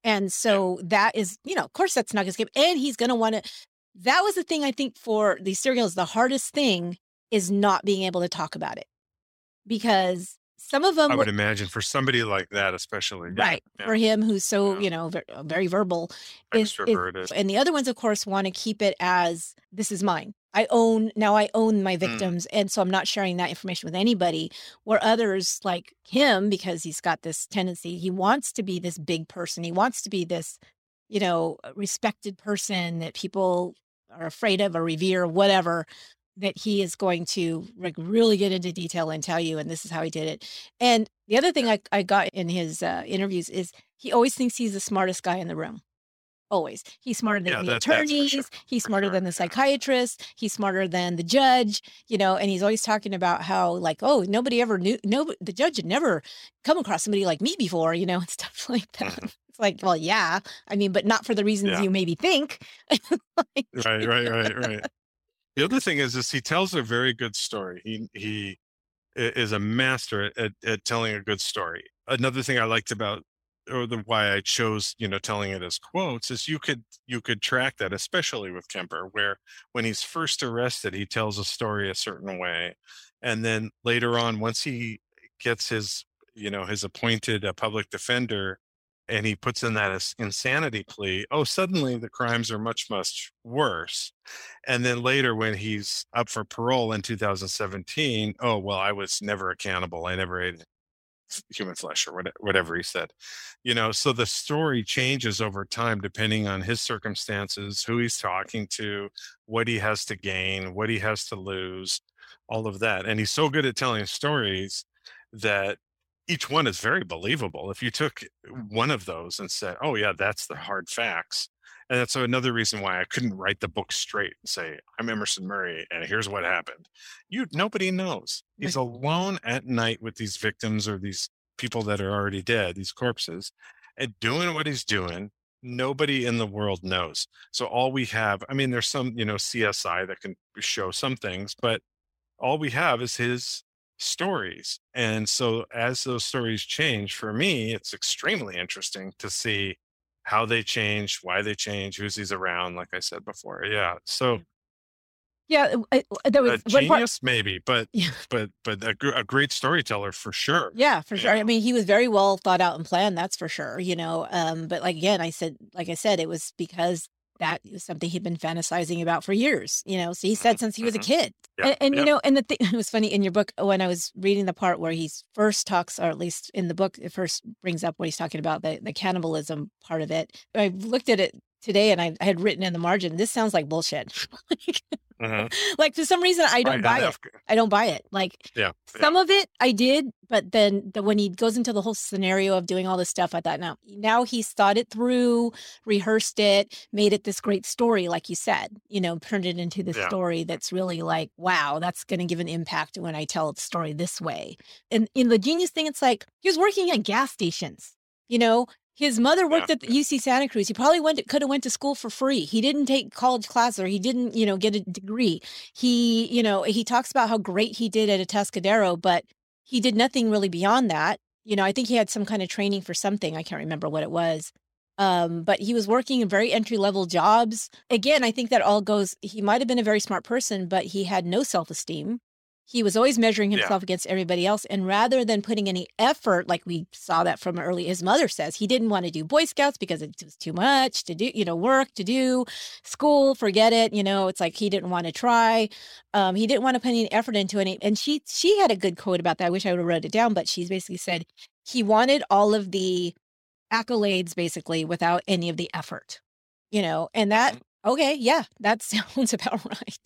And so that is, you know, of course that's not gonna escape. And he's gonna want to that was the thing I think for these serial killers, the hardest thing is not being able to talk about it. Because some of them I would imagine for somebody like that, especially, right yeah, for him who's so Yeah. you know very, very verbal is, is- and the other ones of course want to keep it as this is mine i own now i own my Mm. victims and so i'm not sharing that information with anybody where others like him because he's got this tendency he wants to be this big person he wants to be this you know respected person that people are afraid of or revere or whatever that he is going to like really get into detail and tell you and this is how he did it and the other thing I, I got in his uh, interviews is he always thinks he's the smartest guy in the room. Always. He's smarter than Yeah, the that- attorneys. sure, He's smarter sure, than the psychiatrist. He's smarter than the judge, you know, and he's always talking about how, like, oh, nobody ever knew, no, the judge had never come across somebody like me before, you know, and stuff like that. Mhm. It's like, well, yeah. I mean, but not for the reasons Yeah. you maybe think. Like, right right right right the other thing is is he tells a very good story he he is a master at, at telling a good story another thing i liked about or the why i chose you know telling it as quotes is you could you could track that especially with kemper where when he's first arrested he tells a story a certain way and then later on once he gets his you know his appointed uh, public defender and he puts in that insanity plea oh suddenly the crimes are much much worse. And then later when he's up for parole in 2017 oh well i was never a cannibal i never ate human flesh or whatever he said you know so the story changes over time depending on his circumstances who he's talking to what he has to gain what he has to lose all of that and he's so good at telling stories that each one is very believable. If you took one of those and said oh yeah that's the hard facts and that's another reason why I couldn't write the book straight and say, I'm Emerson Murray and here's what happened. You nobody knows. He's alone at night with these victims or these people that are already dead, these corpses, and doing what he's doing. Nobody in the world knows. So all we have, I mean, there's some, you know, CSI that can show some things, but all we have is his stories. And so as those stories change, for me, it's extremely interesting to see how they change, why they change, who's he's around, like I said before. Yeah. So yeah, I- there was one part- genius, maybe, but Yeah. but but a, a great storyteller for sure. Yeah, for sure. I mean, he was very well thought out and planned, that's for sure, you know. Um, but like again, I said, like I said, it was because that was something he'd been fantasizing about for years, you know. So he said since he was a mhm. kid. Yeah, And, and yeah. you know, and the thing it was funny in your book when I was reading the part where he first talks, or at least in the book, it first brings up what he's talking about, the, the cannibalism part of it. I looked at it today and I, I had written in the margin, this sounds like bullshit. like, Mhm. like for some reason I don't Right, buy it. of- I don't buy it. Like Yeah. yeah. some of it I did, but then the, when he goes into the whole scenario of doing all this stuff, I thought, now, now he's thought it through, rehearsed it, made it this great story, like you said, you know, turned it into this Yeah. story that's really like, wow, that's going to give an impact when I tell the story this way. And in the genius thing, it's like he was working at gas stations. You know, His mother worked yeah. at the UC Santa Cruz. He probably went could have went to school for free. He didn't take college class or he didn't, you know, get a degree. He, you know, he talks about how great he did at a Atascadero, but he did nothing really beyond that. You know, I think he had some kind of training for something. I can't remember what it was. Um, but he was working in very entry level jobs. Again, I think that all goes, he might have been a very smart person, but he had no self esteem. He was always measuring himself yeah. against everybody else. And rather than putting any effort, like we saw that from early, his mother says he didn't want to do Boy Scouts because it was too much to do, you know, work to do, school, forget it. You know, it's like he didn't want to try. Um, he didn't want to put any effort into it. And she she had a good quote about that. I wish I would have wrote it down, but she's basically said he wanted all of the accolades basically without any of the effort you know and that mm-hmm. Okay yeah that sounds about right.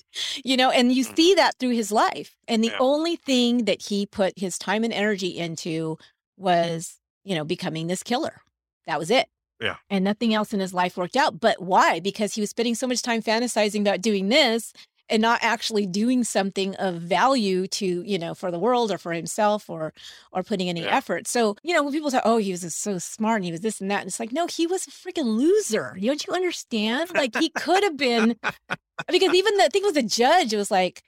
You know and you mm-hmm. see that through his life and the yeah. only thing that he put his time and energy into was you know becoming this killer. That was it. Yeah. And nothing else in his life worked out. But why? Because he was spending so much time fantasizing about doing this and not actually doing something of value to you know for the world or for himself or or putting any yeah. effort. So you know when people say oh he was so smart and he was this and that and it's like no he was a freaking loser. Don't you understand? Like he could have been because even the I think it was a judge it was like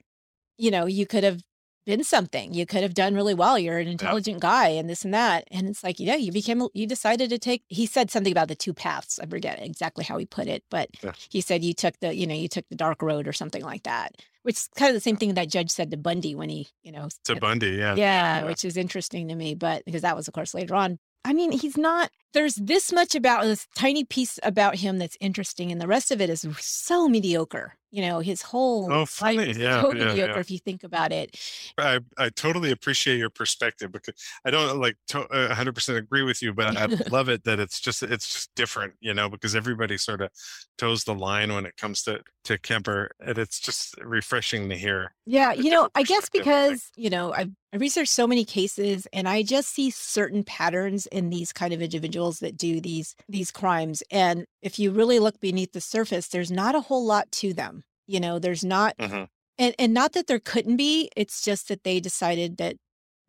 you know you could have been something. You could have done really well. You're an intelligent guy and this and that. And it's like, yeah, you became, you decided to take, he said something about the two paths. I forget exactly how he put it, but yeah. he said you took the, you know, you took the dark road or something like that, which is kind of the same thing that judge said to Bundy when he, you know, to Bundy. Yeah. yeah. Yeah. Which is interesting to me, but because that was, of course, later on. I mean, he's not, there's this much about this tiny piece about him that's interesting, and the rest of it is so mediocre. You know, his whole oh, funny. life is yeah, so yeah, mediocre yeah. if you think about it. I, I totally appreciate your perspective because I don't like to, uh, 100% agree with you, but I love it that it's just it's just different, you know, because everybody sort of toes the line when it comes to to Kemper, and it's just refreshing to hear. Yeah, you know, I guess because you know I've I researched so many cases, and I just see certain patterns in these kind of individuals that do these these crimes, and if you really look beneath the surface, there's not a whole lot to them. You know, there's not, mm-hmm. and and not that there couldn't be. It's just that they decided that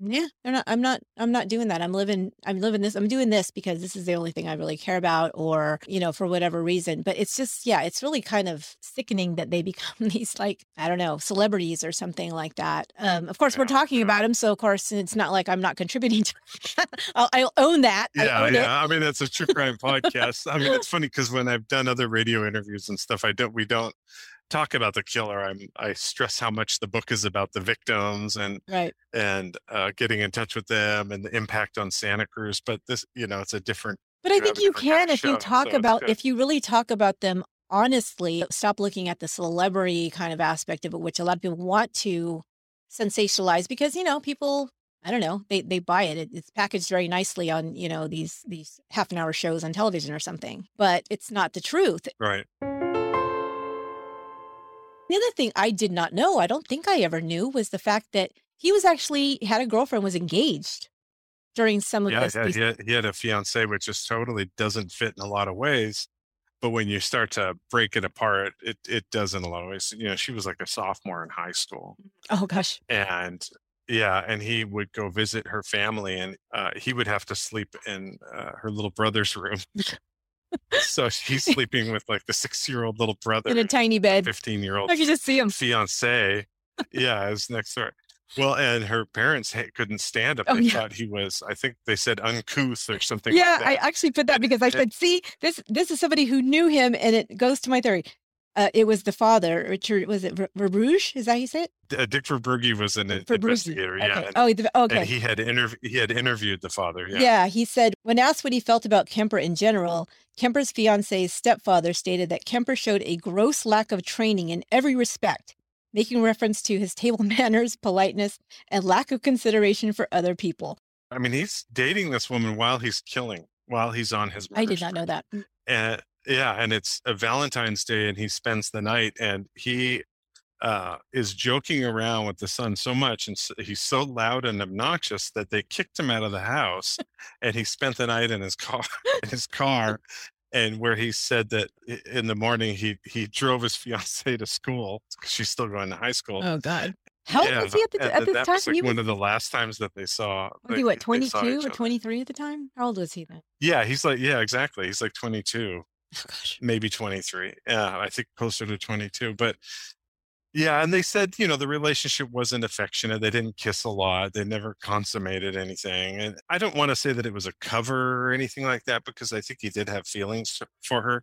yeah they're not i'm not i'm not doing that i'm living i'm living this i'm doing this because this is the only thing i really care about or you know for whatever reason but it's just yeah it's really kind of sickening that they become these like i don't know celebrities or something like that um of course we're talking about them so of course it's not like i'm not contributing to I'll, I'll, own that yeah I yeah it. i mean that's a true crime podcast i mean it's funny because when i've done other radio interviews and stuff i don't we don't talk about the killer, I'm I stress how much the book is about the victims and right. and uh, getting in touch with them and the impact on Santa Cruz. But this, you know, it's a different. But I think you can if show, you talk so about if you really talk about them honestly. Stop looking at the celebrity kind of aspect of it, which a lot of people want to sensationalize because you know people. I don't know. They they buy it. it. It's packaged very nicely on you know these these half an hour shows on television or something, but it's not the truth. Right. The other thing I did not know, I don't think I ever knew, was the fact that he was actually had a girlfriend, was engaged during some of yeah, this. Yeah, he had, he had a fiance, which just totally doesn't fit in a lot of ways. But when you start to break it apart, it it does in a lot of ways. You know, she was like a sophomore in high school. Oh gosh. And yeah, and he would go visit her family, and uh, he would have to sleep in uh, her little brother's room so she's sleeping with like the six year old little brother in a tiny bed, 15 year old. I can just see him. Fiance. yeah, is next door. Well, and her parents couldn't stand him. Oh, they yeah. thought he was, I think they said uncouth or something. Yeah, like I actually put that because I said, see, this this is somebody who knew him, and it goes to my theory. Uh, it was the father, Richard. Was it Verbrugge? Is that how you say it? Uh, Dick Verbrugge was an investigator. Okay. Yeah. Oh, the, okay. And he had interv- he had interviewed the father. Yeah. Yeah. He said when asked what he felt about Kemper in general, Kemper's fiance's stepfather stated that Kemper showed a gross lack of training in every respect, making reference to his table manners, politeness, and lack of consideration for other people. I mean, he's dating this woman while he's killing, while he's on his. I did not know that. And yeah, and it's a Valentine's Day, and he spends the night, and he uh, is joking around with the son so much, and so, he's so loud and obnoxious that they kicked him out of the house, and he spent the night in his car. in his car, and where he said that in the morning he he drove his fiancee to school because she's still going to high school. Oh God! How yeah, old was he at, the, and at this that time? was like He one was, of the last times that they saw. like, he what, 22 or 23 at the time? How old was he then? Yeah, he's like yeah, exactly. He's like 22, Oh, gosh. maybe 23. Yeah, I think closer to 22. But yeah, and they said you know the relationship wasn't affectionate. They didn't kiss a lot. They never consummated anything. And I don't want to say that it was a cover or anything like that because I think he did have feelings for her.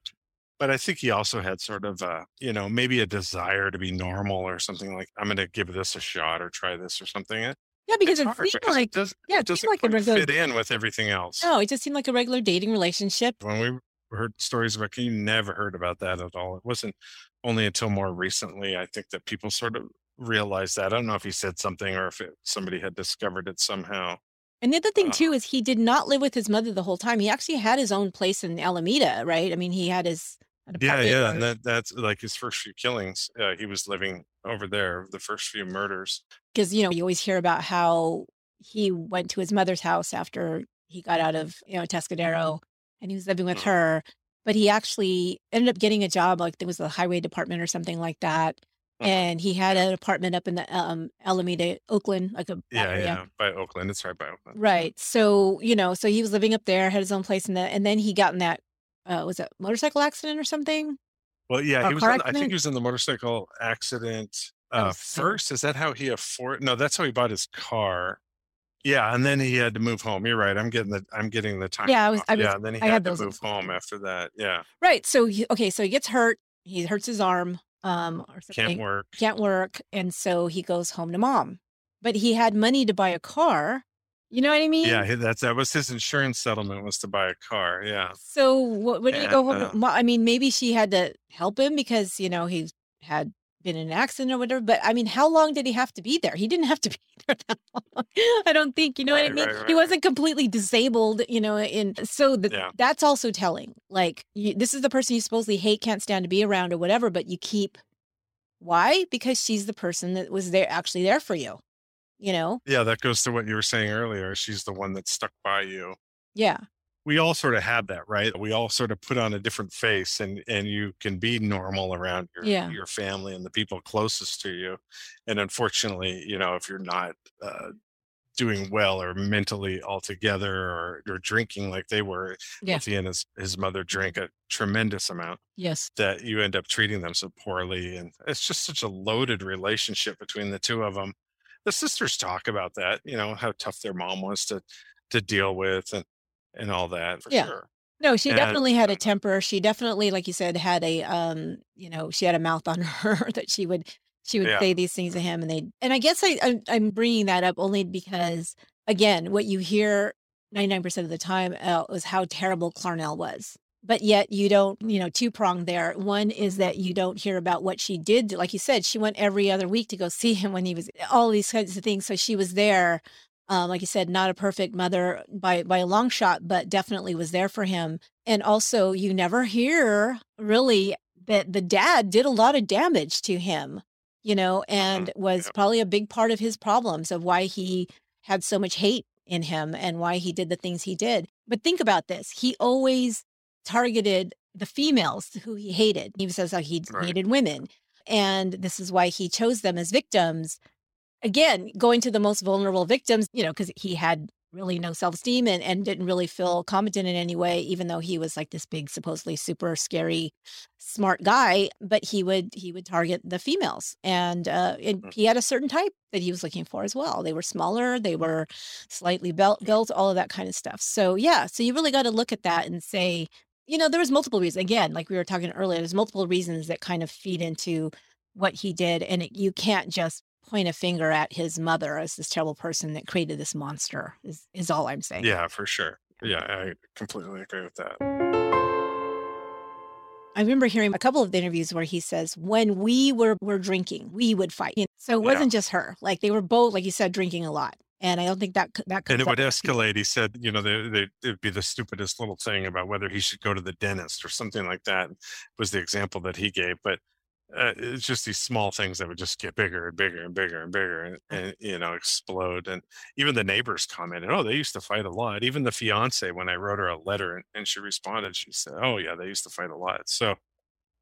But I think he also had sort of a, you know, maybe a desire to be normal or something like, I'm going to give this a shot or try this or something. It- Yeah, because it's it seemed like it, does, yeah, it it seemed like a regular. fit in with everything else. No, it just seemed like a regular dating relationship. When we heard stories about, you never heard about that at all. It wasn't only until more recently, I think, that people sort of realized that. I don't know if he said something or if it, somebody had discovered it somehow. And the other thing Uh, too is he did not live with his mother the whole time. He actually had his own place in Alameda, right? I mean, he had his Yeah, yeah, and that that's like his first few killings. Uh, he was living over there. The first few murders. because you know you always hear about how he went to his mother's house after he got out of you know Atascadero and he was living with Mhm. her, but he actually ended up getting a job like there was the highway department or something like that, and he had an apartment up in the um, Alameda, Oakland, like a Yeah, area. yeah, by Oakland. It's right by Oakland. Right. So, you know, so he was living up there, had his own place in that, and then he got in that, uh, was it motorcycle accident or something? Well, yeah, Or he was. On, I think he was in the motorcycle accident uh, first. Is that how he afford? No, that's how he bought his car. Yeah, and then he had to move home. You're right. I'm getting the. I'm getting the time. Yeah, I was- I was- yeah, and then he I had, had to move home after that. Yeah, Right. So, he, okay. So he gets hurt. He hurts his arm, um, or something. can't work. Can't work. And so he goes home to mom. But he had money to buy a car. You know what I mean? Yeah, that's that was his insurance settlement was to buy a car. Yeah, So what, when did he go home? uh, I mean, maybe she had to help him because, you know, he had been in an accident or whatever. But I mean, how long did he have to be there? He didn't have to be there that long. I don't think, you know what I mean? right, He right, right. wasn't completely disabled, you know, and so the, Yeah. that's also telling. Like, you, this is the person you supposedly hate, can't stand to be around or whatever, but you keep. Why? Because she's the person that was there, actually there for you, you know? yeah. That goes to what you were saying earlier. She's the one that stuck by you. Yeah. We all sort of have that, right? We all sort of put on a different face and and you can be normal around your Yeah. your family and the people closest to you. And unfortunately, you know, if you're not uh doing well or mentally all together or you're drinking like they were, Yeah. Wolfie and his, his mother drank a tremendous amount Yes. that you end up treating them so poorly. And it's just such a loaded relationship between the two of them. The sisters talk about that, you know, how tough their mom was to to deal with and and all that for Yeah. sure. No, she And- definitely had a temper. She definitely, like you said, had a um, you know, she had a mouth on her that she would she would Yeah. say these things to him, and they and I guess I I'm, I'm bringing that up only because again, what you hear ninety nine percent of the time uh, was how terrible Clarnell was. But yet you don't, you know, two pronged there. One is that you don't hear about what she did. Like you said, she went every other week to go see him when he was all these kinds of things. So she was there um, like you said, not a perfect mother by by a long shot, but definitely was there for him. And also, you never hear really that the dad did a lot of damage to him, you know, and was yeah. probably a big part of his problems of why he had so much hate in him and why he did the things he did. But think about this: he always targeted the females who he hated. He says how he Right. hated women, and this is why he chose them as victims again, going to the most vulnerable victims, you know, because he had really no self esteem and, and didn't really feel competent in any way, even though he was like this big, supposedly super scary, smart guy. But he would he would target the females, and uh, and Mhm. he had a certain type that he was looking for as well. They were smaller, they were slightly built, built, all of that kind of stuff. So yeah, so you really got to look at that and say, you know, there was multiple reasons. Again, like we were talking earlier, there's multiple reasons that kind of feed into what he did, and it, you can't just point a finger at his mother as this terrible person that created this monster. Is is all I'm saying. Yeah, for sure. Yeah, I completely agree with that. I remember hearing a couple of the interviews where he says, "When we were were drinking, we would fight." You know, so it wasn't just her; like they were both, like you said, drinking a lot. And I don't think that that And it would escalate. He said, you know, they, they, it would be the stupidest little thing about whether he should go to the dentist or something like that was the example that he gave. But uh, it's just these small things that would just get bigger and bigger and bigger and bigger and, and, you know, explode. And even the neighbors commented, oh, they used to fight a lot. Even the fiance, when I wrote her a letter and, and she responded, she said, oh, yeah, they used to fight a lot. So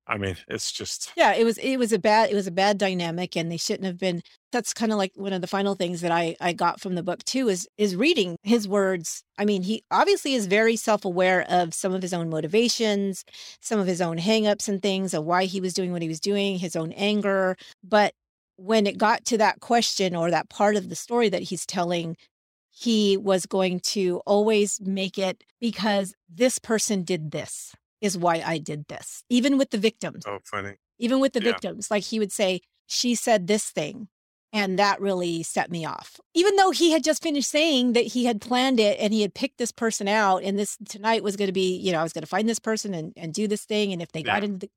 I mean, it's just yeah, it was it was a bad it was a bad dynamic and they shouldn't have been that's kind of like one of the final things that I I got from the book too is is reading his words. I mean, he obviously is very self-aware of some of his own motivations, some of his own hangups and things of why he was doing what he was doing, his own anger, but when it got to that question or that part of the story that he's telling, he was going to always make it because this person did this is why I did this. Even with the victims. Oh, funny. Even with the Yeah. victims. Like he would say, she said this thing. And that really set me off. Even though he had just finished saying that he had planned it and he had picked this person out, and this tonight was going to be, you know, I was going to find this person and, and do this thing. And if they got Yeah. into the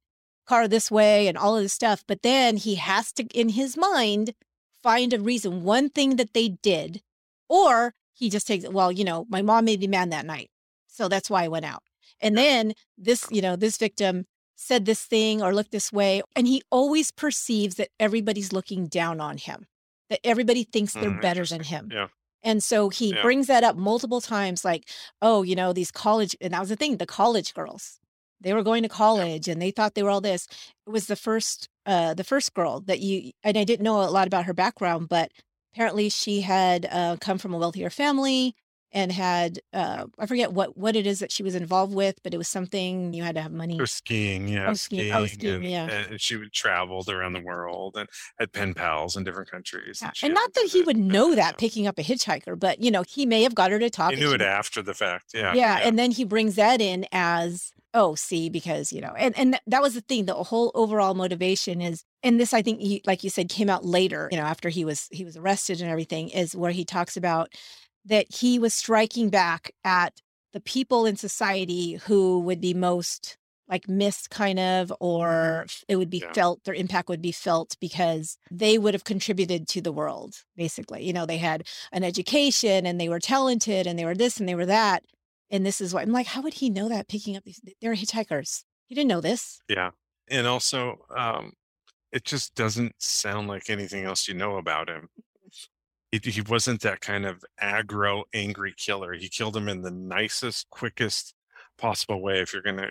car this way and all of this stuff. But then he has to, in his mind, find a reason, one thing that they did, or he just takes it, well, you know, my mom made me mad that night. So that's why I went out. And then this, you know, this victim said this thing or looked this way. And he always perceives that everybody's looking down on him, that everybody thinks they're Mm, better than him. Yeah. And so he Yeah. brings that up multiple times, like, oh, you know, these college, and that was the thing, the college girls. They were going to college and they thought they were all this. It was the first, uh, the first girl that you, and I didn't know a lot about her background, but apparently she had uh, come from a wealthier family and had, uh, I forget what what it is that she was involved with, but it was something you had to have money. Or skiing, yeah, Oh, skiing. Oh, skiing, and, yeah. and she would traveled around the world and had pen pals in different countries. Yeah, she And not that he would know yeah. that picking up a hitchhiker, but you know, he may have got her to talk. He and knew it after the fact. Yeah. yeah, and then he brings that in as oh see because you know and and that was the thing the whole overall motivation is and this i think he, like you said came out later you know after he was he was arrested and everything is where he talks about that he was striking back at the people in society who would be most like missed kind of or it would be Yeah. felt their impact would be felt because they would have contributed to the world basically you know they had an education and they were talented and they were this and they were that and this is what I'm like, how would he know that picking up these? They're hitchhikers. He didn't know this. Yeah. And also, um, it just doesn't sound like anything else you know about him. He, he wasn't that kind of aggro, angry killer. He killed him in the nicest, quickest possible way. If you're going to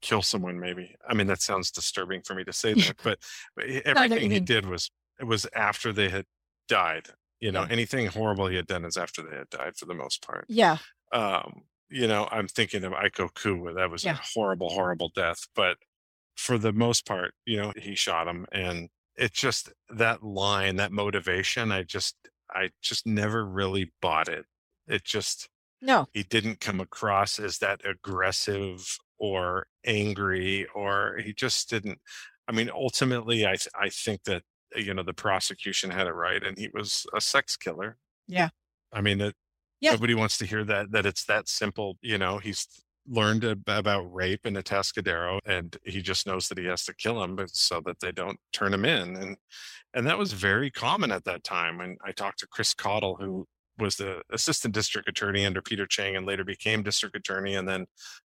kill someone, maybe. I mean, that sounds disturbing for me to say that, but, but he- what you everything he did was it was after they had died. You know, Yeah. anything horrible he had done is after they had died for the most part Yeah. um, you know, I'm thinking of Aiko Koo. That was Yeah. a horrible, horrible death. But for the most part, you know, he shot him, and it's just that line, that motivation. I just, I just never really bought it. It just, No. he didn't come across as that aggressive or angry, or he just didn't. I mean, ultimately, I, th- I think that you know the prosecution had it right, and he was a sex killer. Yeah. I mean, it, Yeah. nobody wants to hear that that it's that simple you know he's learned about rape in Atascadero and he just knows that he has to kill him so that they don't turn him in and and that was very common at that time and i talked to chris Cottle, who was the assistant district attorney under peter chang and later became district attorney and then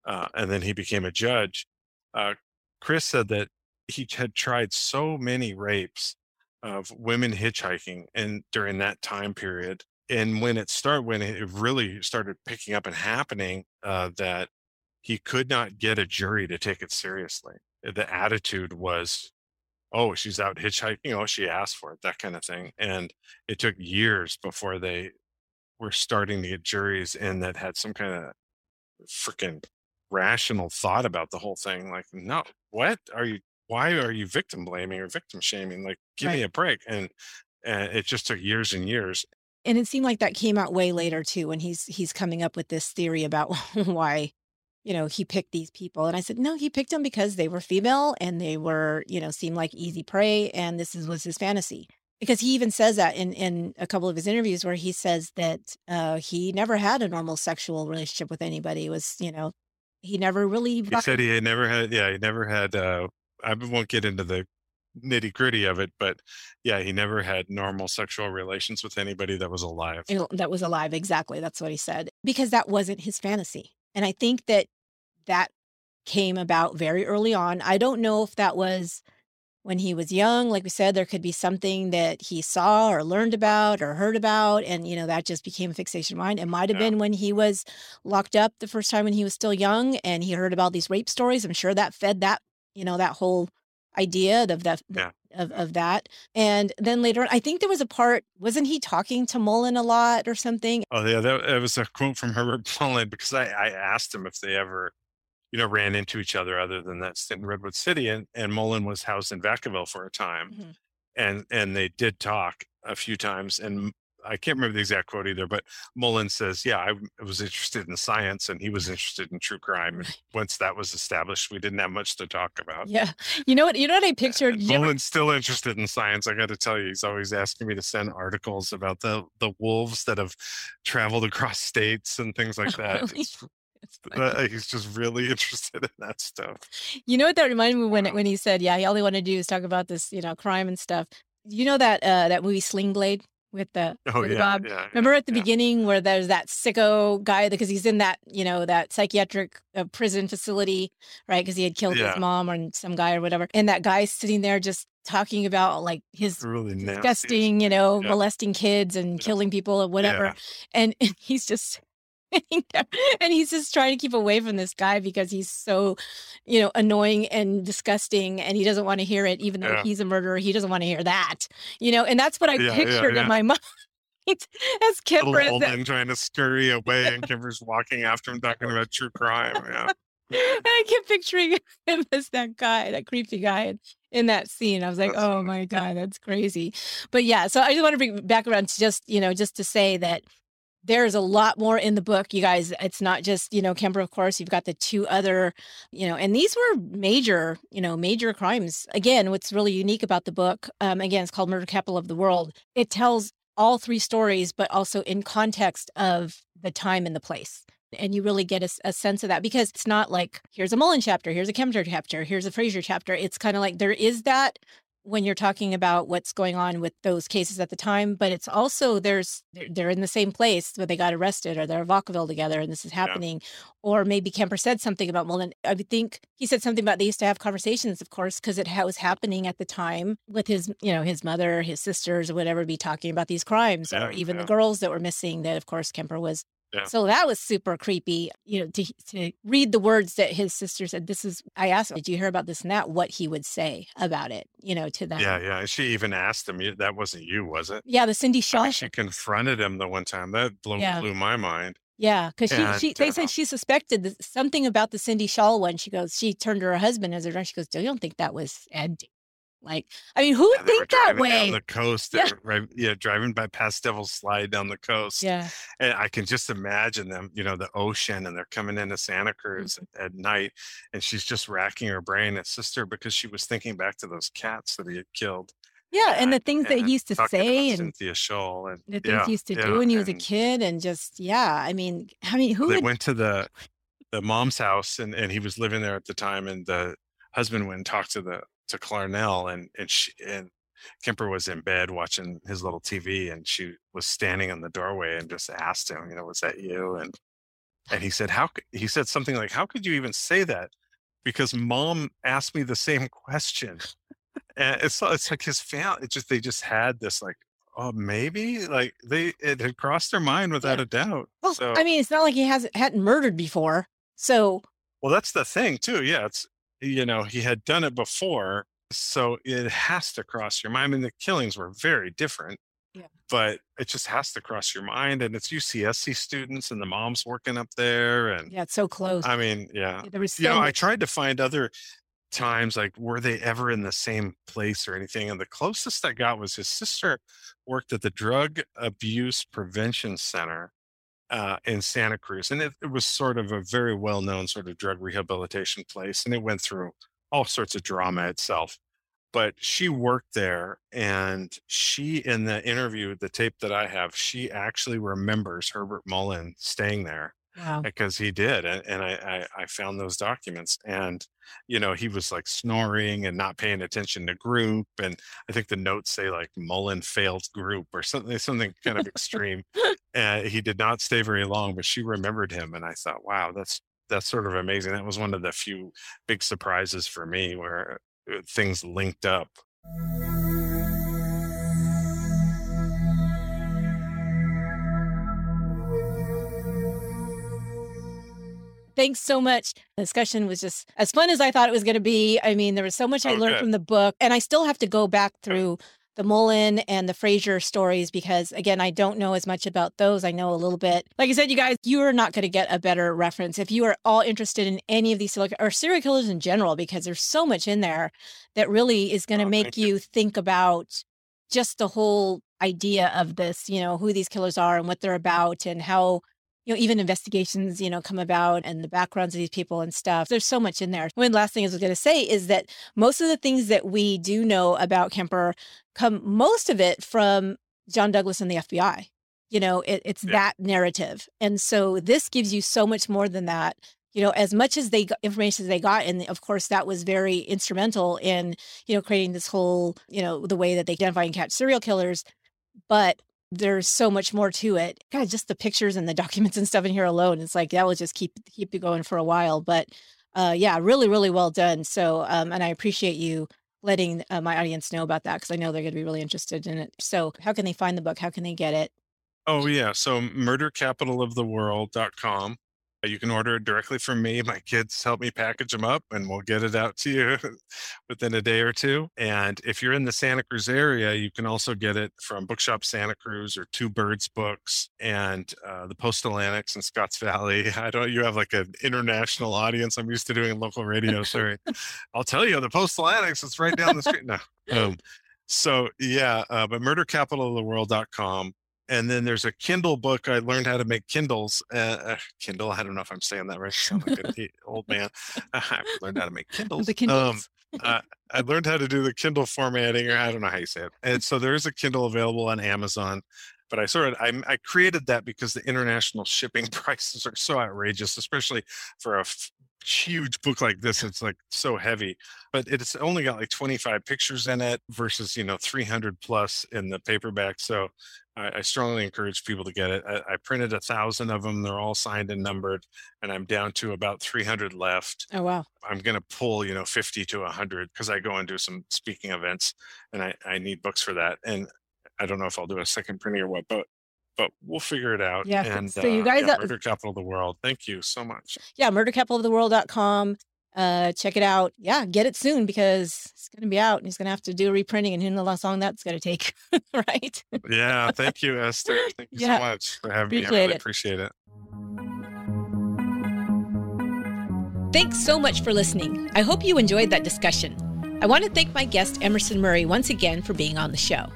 uh, and then he became a judge. Uh, chris said that he had tried so many rapes of women hitchhiking and during that time period and when it started when it really started picking up and happening uh, that he could not get a jury to take it seriously. The attitude was oh she's out hitchhiking oh she asked for it that kind of thing and it took years before they were starting to get juries in that had some kind of freaking rational thought about the whole thing like no what? Are you why are you victim blaming or victim shaming? Like give me a break and and it just took years and years And it seemed like that came out way later too, when he's he's coming up with this theory about why, you know, he picked these people. And I said, no, he picked them because they were female and they were, you know, seemed like easy prey, and this is, was his fantasy. Because he even says that in in a couple of his interviews where he says that uh, he never had a normal sexual relationship with anybody. It was, you know, he never really. He said he had never had, yeah, he never had. Uh, I won't get into the nitty gritty of it, but yeah, he never had normal sexual relations with anybody that was alive. that was alive. Exactly. That's what he said. Because that wasn't his fantasy. And I think that that came about very early on. I don't know if that was when he was young. Like we said, there could be something that he saw or learned about or heard about. And, you know, that just became a fixation of mine. It might have Yeah. been when he was locked up the first time when he was still young and he heard about these rape stories. I'm sure that fed that you know, that whole idea of that Yeah. of, of that. And then later on, I think there was a part, wasn't he talking to Mullen a lot or something? Oh yeah, that, that was a quote from Herbert Mullen because I, I asked him if they ever, you know, ran into each other other than that stint in Redwood City, and and Mullen was housed in Vacaville for a time, Mhm. and and they did talk a few times, and I can't remember the exact quote either, but Mullen says, "Yeah, I, was interested in science, and he was interested in true crime. And once that was established, we didn't have much to talk about." Yeah. You know what? You know what I pictured? And you ever- Mullen's still interested in science. I got to tell you, he's always asking me to send articles about the the wolves that have traveled across states and things like that. Really? It's- It's funny. uh, he's just really interested in that stuff. You know what that reminded me when when he said, "Yeah, all they want to do is talk about this, you know, crime and stuff." You know that uh that movie Sling Blade with the Oh with yeah, Bob? yeah. Remember at the beginning where there's that sicko guy because he's in that you know that psychiatric uh, prison facility, right? Because he had killed his mom or some guy or whatever, and that guy sitting there just talking about like his really nasty. disgusting, you know, molesting kids and killing people or whatever. And, and he's just and he's just trying to keep away from this guy because he's so, you know, annoying and disgusting and he doesn't want to hear it, even though Yeah. he's a murderer. He doesn't want to hear that, you know, and that's what I Yeah, pictured yeah. in my mind. As Kemper, as that- trying to scurry away, and Kemper's walking after him, talking about true crime. Yeah, and I kept picturing him as that guy, that creepy guy in, in that scene. I was like, oh my God, that's crazy. But yeah, so I just want to bring back around to just, you know, just to say that there's a lot more in the book, you guys. It's not just, you know, Kemper, of course, you've got the two other, you know, and these were major, you know, major crimes. Again, what's really unique about the book, um, again, it's called Murder Capital of the World. It tells all three stories, but also in context of the time and the place and you really get a sense of that because it's not like here's a Mullen chapter, here's a Kemper chapter, here's a Frazier chapter. It's kind of like there is that when you're talking about what's going on with those cases at the time, but it's also there's they're, they're in the same place where they got arrested or they're in Vacaville together and this is happening. Or maybe Kemper said something about Mullen. I think he said something about they used to have conversations, of course, because it was happening at the time with his, you know, his mother, his sisters, or whatever, be talking about these crimes, Yeah, or even yeah. the girls that were missing. That, of course, Kemper was Yeah. so that was super creepy, you know, to to read the words that his sister said. This is I asked him, did you hear about this and that? What he would say about it, you know, to them. yeah, yeah. She even asked him. That wasn't you, was it? Yeah, the Cindy Schall. she confronted him the one time. That blew, Yeah. blew my mind. Yeah, because she, she they uh, said she suspected something about the Cindy Schall one. She goes, she turned to her husband as they're drunk. She goes, "Do "You don't think that was Ed?" Like, I mean, who would Yeah, think that way? the coast. Yeah. Right, yeah, driving by past Devil's Slide down the coast. yeah, And I can just imagine them, you know, the ocean, and they're coming into Santa Mm-hmm. Cruz at, at night, and she's just racking her brain at sister because she was thinking back to those cats that he had killed. yeah, and the things that he used to say and Cynthia Schall and the things yeah, he used to do when he was a kid, and just yeah, I mean, I mean, who They would? went to the the mom's house, and and he was living there at the time, and the husband went and talked to the to Clarnell, and and she and Kemper was in bed watching his little TV, and she was standing in the doorway and just asked him, you know, was that you? And and he said, how? c- He said something like, how could you even say that? Because mom asked me the same question, and it's it's like his family. It just they just had this like. Oh, maybe like they it had crossed their mind without a doubt. Well, so I mean, it's not like he hasn't hadn't murdered before, so Well, that's the thing too. Yeah, it's you know he had done it before, so it has to cross your mind. I mean, the killings were very different, Yeah. but it just has to cross your mind. And it's UCSC students and the moms working up there, and yeah, it's so close. I mean, yeah, there was you know, I tried to find other times like were they ever in the same place or anything and the closest i got was his sister worked at the drug abuse prevention center uh, in santa cruz and it, it was sort of a very well-known sort of drug rehabilitation place and it went through all sorts of drama itself but she worked there and she in the interview the tape that i have she actually remembers herbert mullen staying there wow. because he did and, and I, I i found those documents and you know he was like snoring and not paying attention to group and i think the notes say like mullen failed group or something something kind of extreme and he did not stay very long but she remembered him and i thought wow that's that's sort of amazing that was one of the few big surprises for me where uh, things linked up Thanks so much. The discussion was just as fun as I thought it was going to be. I mean, there was so much I learned from the book, and I still have to go back through the Mullen and the Frazier stories because again, I don't know as much about those. I know a little bit. Like I said, you guys, you are not going to get a better reference if you are all interested in any of these or serial killers in general, because there's so much in there that really is going to oh, make you think about just the whole idea of this, you know, who these killers are and what they're about and how you know, even investigations, you know, come about and the backgrounds of these people and stuff. There's so much in there. One last thing I was going to say is that most of the things that we do know about Kemper come, most of it from John Douglas and the FBI. You know, it, it's yeah. that narrative. And so this gives you so much more than that. You know, as much as they got information as they got, and of course that was very instrumental in, you know, creating this whole, you know, the way that they identify and catch serial killers. But there's so much more to it. God, just the pictures and the documents and stuff in here alone. It's like that will just keep keep you going for a while. But uh, yeah, really, really well done. So, um, and I appreciate you letting uh, my audience know about that because I know they're going to be really interested in it. So, how can they find the book? How can they get it? Oh yeah, so murdercapitaloftheworld.com you can order it directly from me. My kids help me package them up and we'll get it out to you within a day or two. And if you're in the Santa Cruz area, you can also get it from Bookshop Santa Cruz or Two Birds Books and uh, the Postal Annex in Scotts Valley. I don't, you have like an international audience. I'm used to doing local radio. Sorry. I'll tell you, the Postal Annex is right down the street. No. Um, so yeah, uh, but murdercapitaloftheworld.com and then there's a Kindle book. I learned how to make Kindles. Uh, uh, Kindle. I don't know if I'm saying that right. I sound like an old man. I learned how to make Kindles. The Kindles. Um, uh, I learned how to do the Kindle formatting, or I don't know how you say it. And so there is a Kindle available on Amazon. But I sort of I, I created that because the international shipping prices are so outrageous, especially for a huge book like this it's like so heavy but it's only got like 25 pictures in it versus you know 300 plus in the paperback so I, I strongly encourage people to get it. I, I, printed a thousand of them. They're all signed and numbered, and I'm down to about 300 left. Oh wow! I'm going to pull, you know, 50 to 100 because I go and do some speaking events, and I, I need books for that. And I don't know if I'll do a second printing or what, but but we'll figure it out. Yeah. And, so you uh, guys, uh, yeah, Murder Capital of the World. Thank you so much. Yeah, murdercapitaloftheworld.com uh check it out. Yeah get it soon because it's going to be out and he's going to have to do a reprinting and who knows how long that's going to take right? Yeah thank you esther. Thank you yeah. so much for having appreciate me. I really it. appreciate it. Thanks so much for listening. I hope you enjoyed that discussion. I want to thank my guest emerson murray once again for being on the show.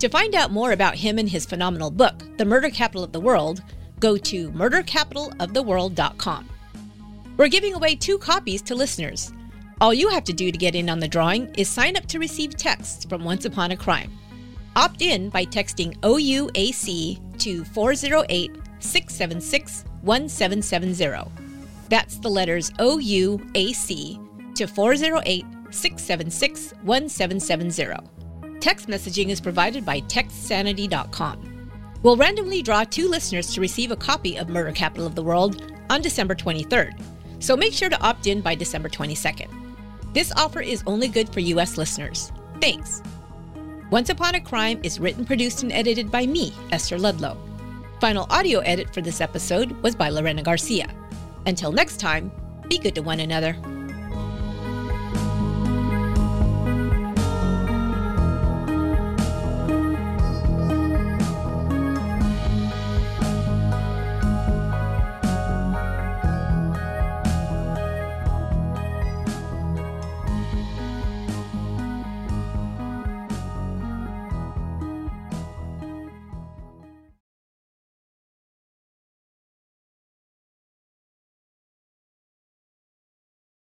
To find out more about him and his phenomenal book the murder capital of the world go to murdercapitaloftheworld.com we're giving away two copies to listeners. All you have to do to get in on the drawing is sign up to receive texts from Once Upon a Crime. Opt in by texting OUAC to 408 676 1770. That's the letters OUAC to 408 676 1770. Text messaging is provided by TextSanity.com. We'll randomly draw two listeners to receive a copy of Murder Capital of the World on December 23rd so make sure to opt in by December 22nd. This offer is only good for U.S. listeners. Thanks. Once Upon a Crime is written, produced, and edited by me, Esther Ludlow. Final audio edit for this episode was by Lorena Garcia. Until next time, be good to one another.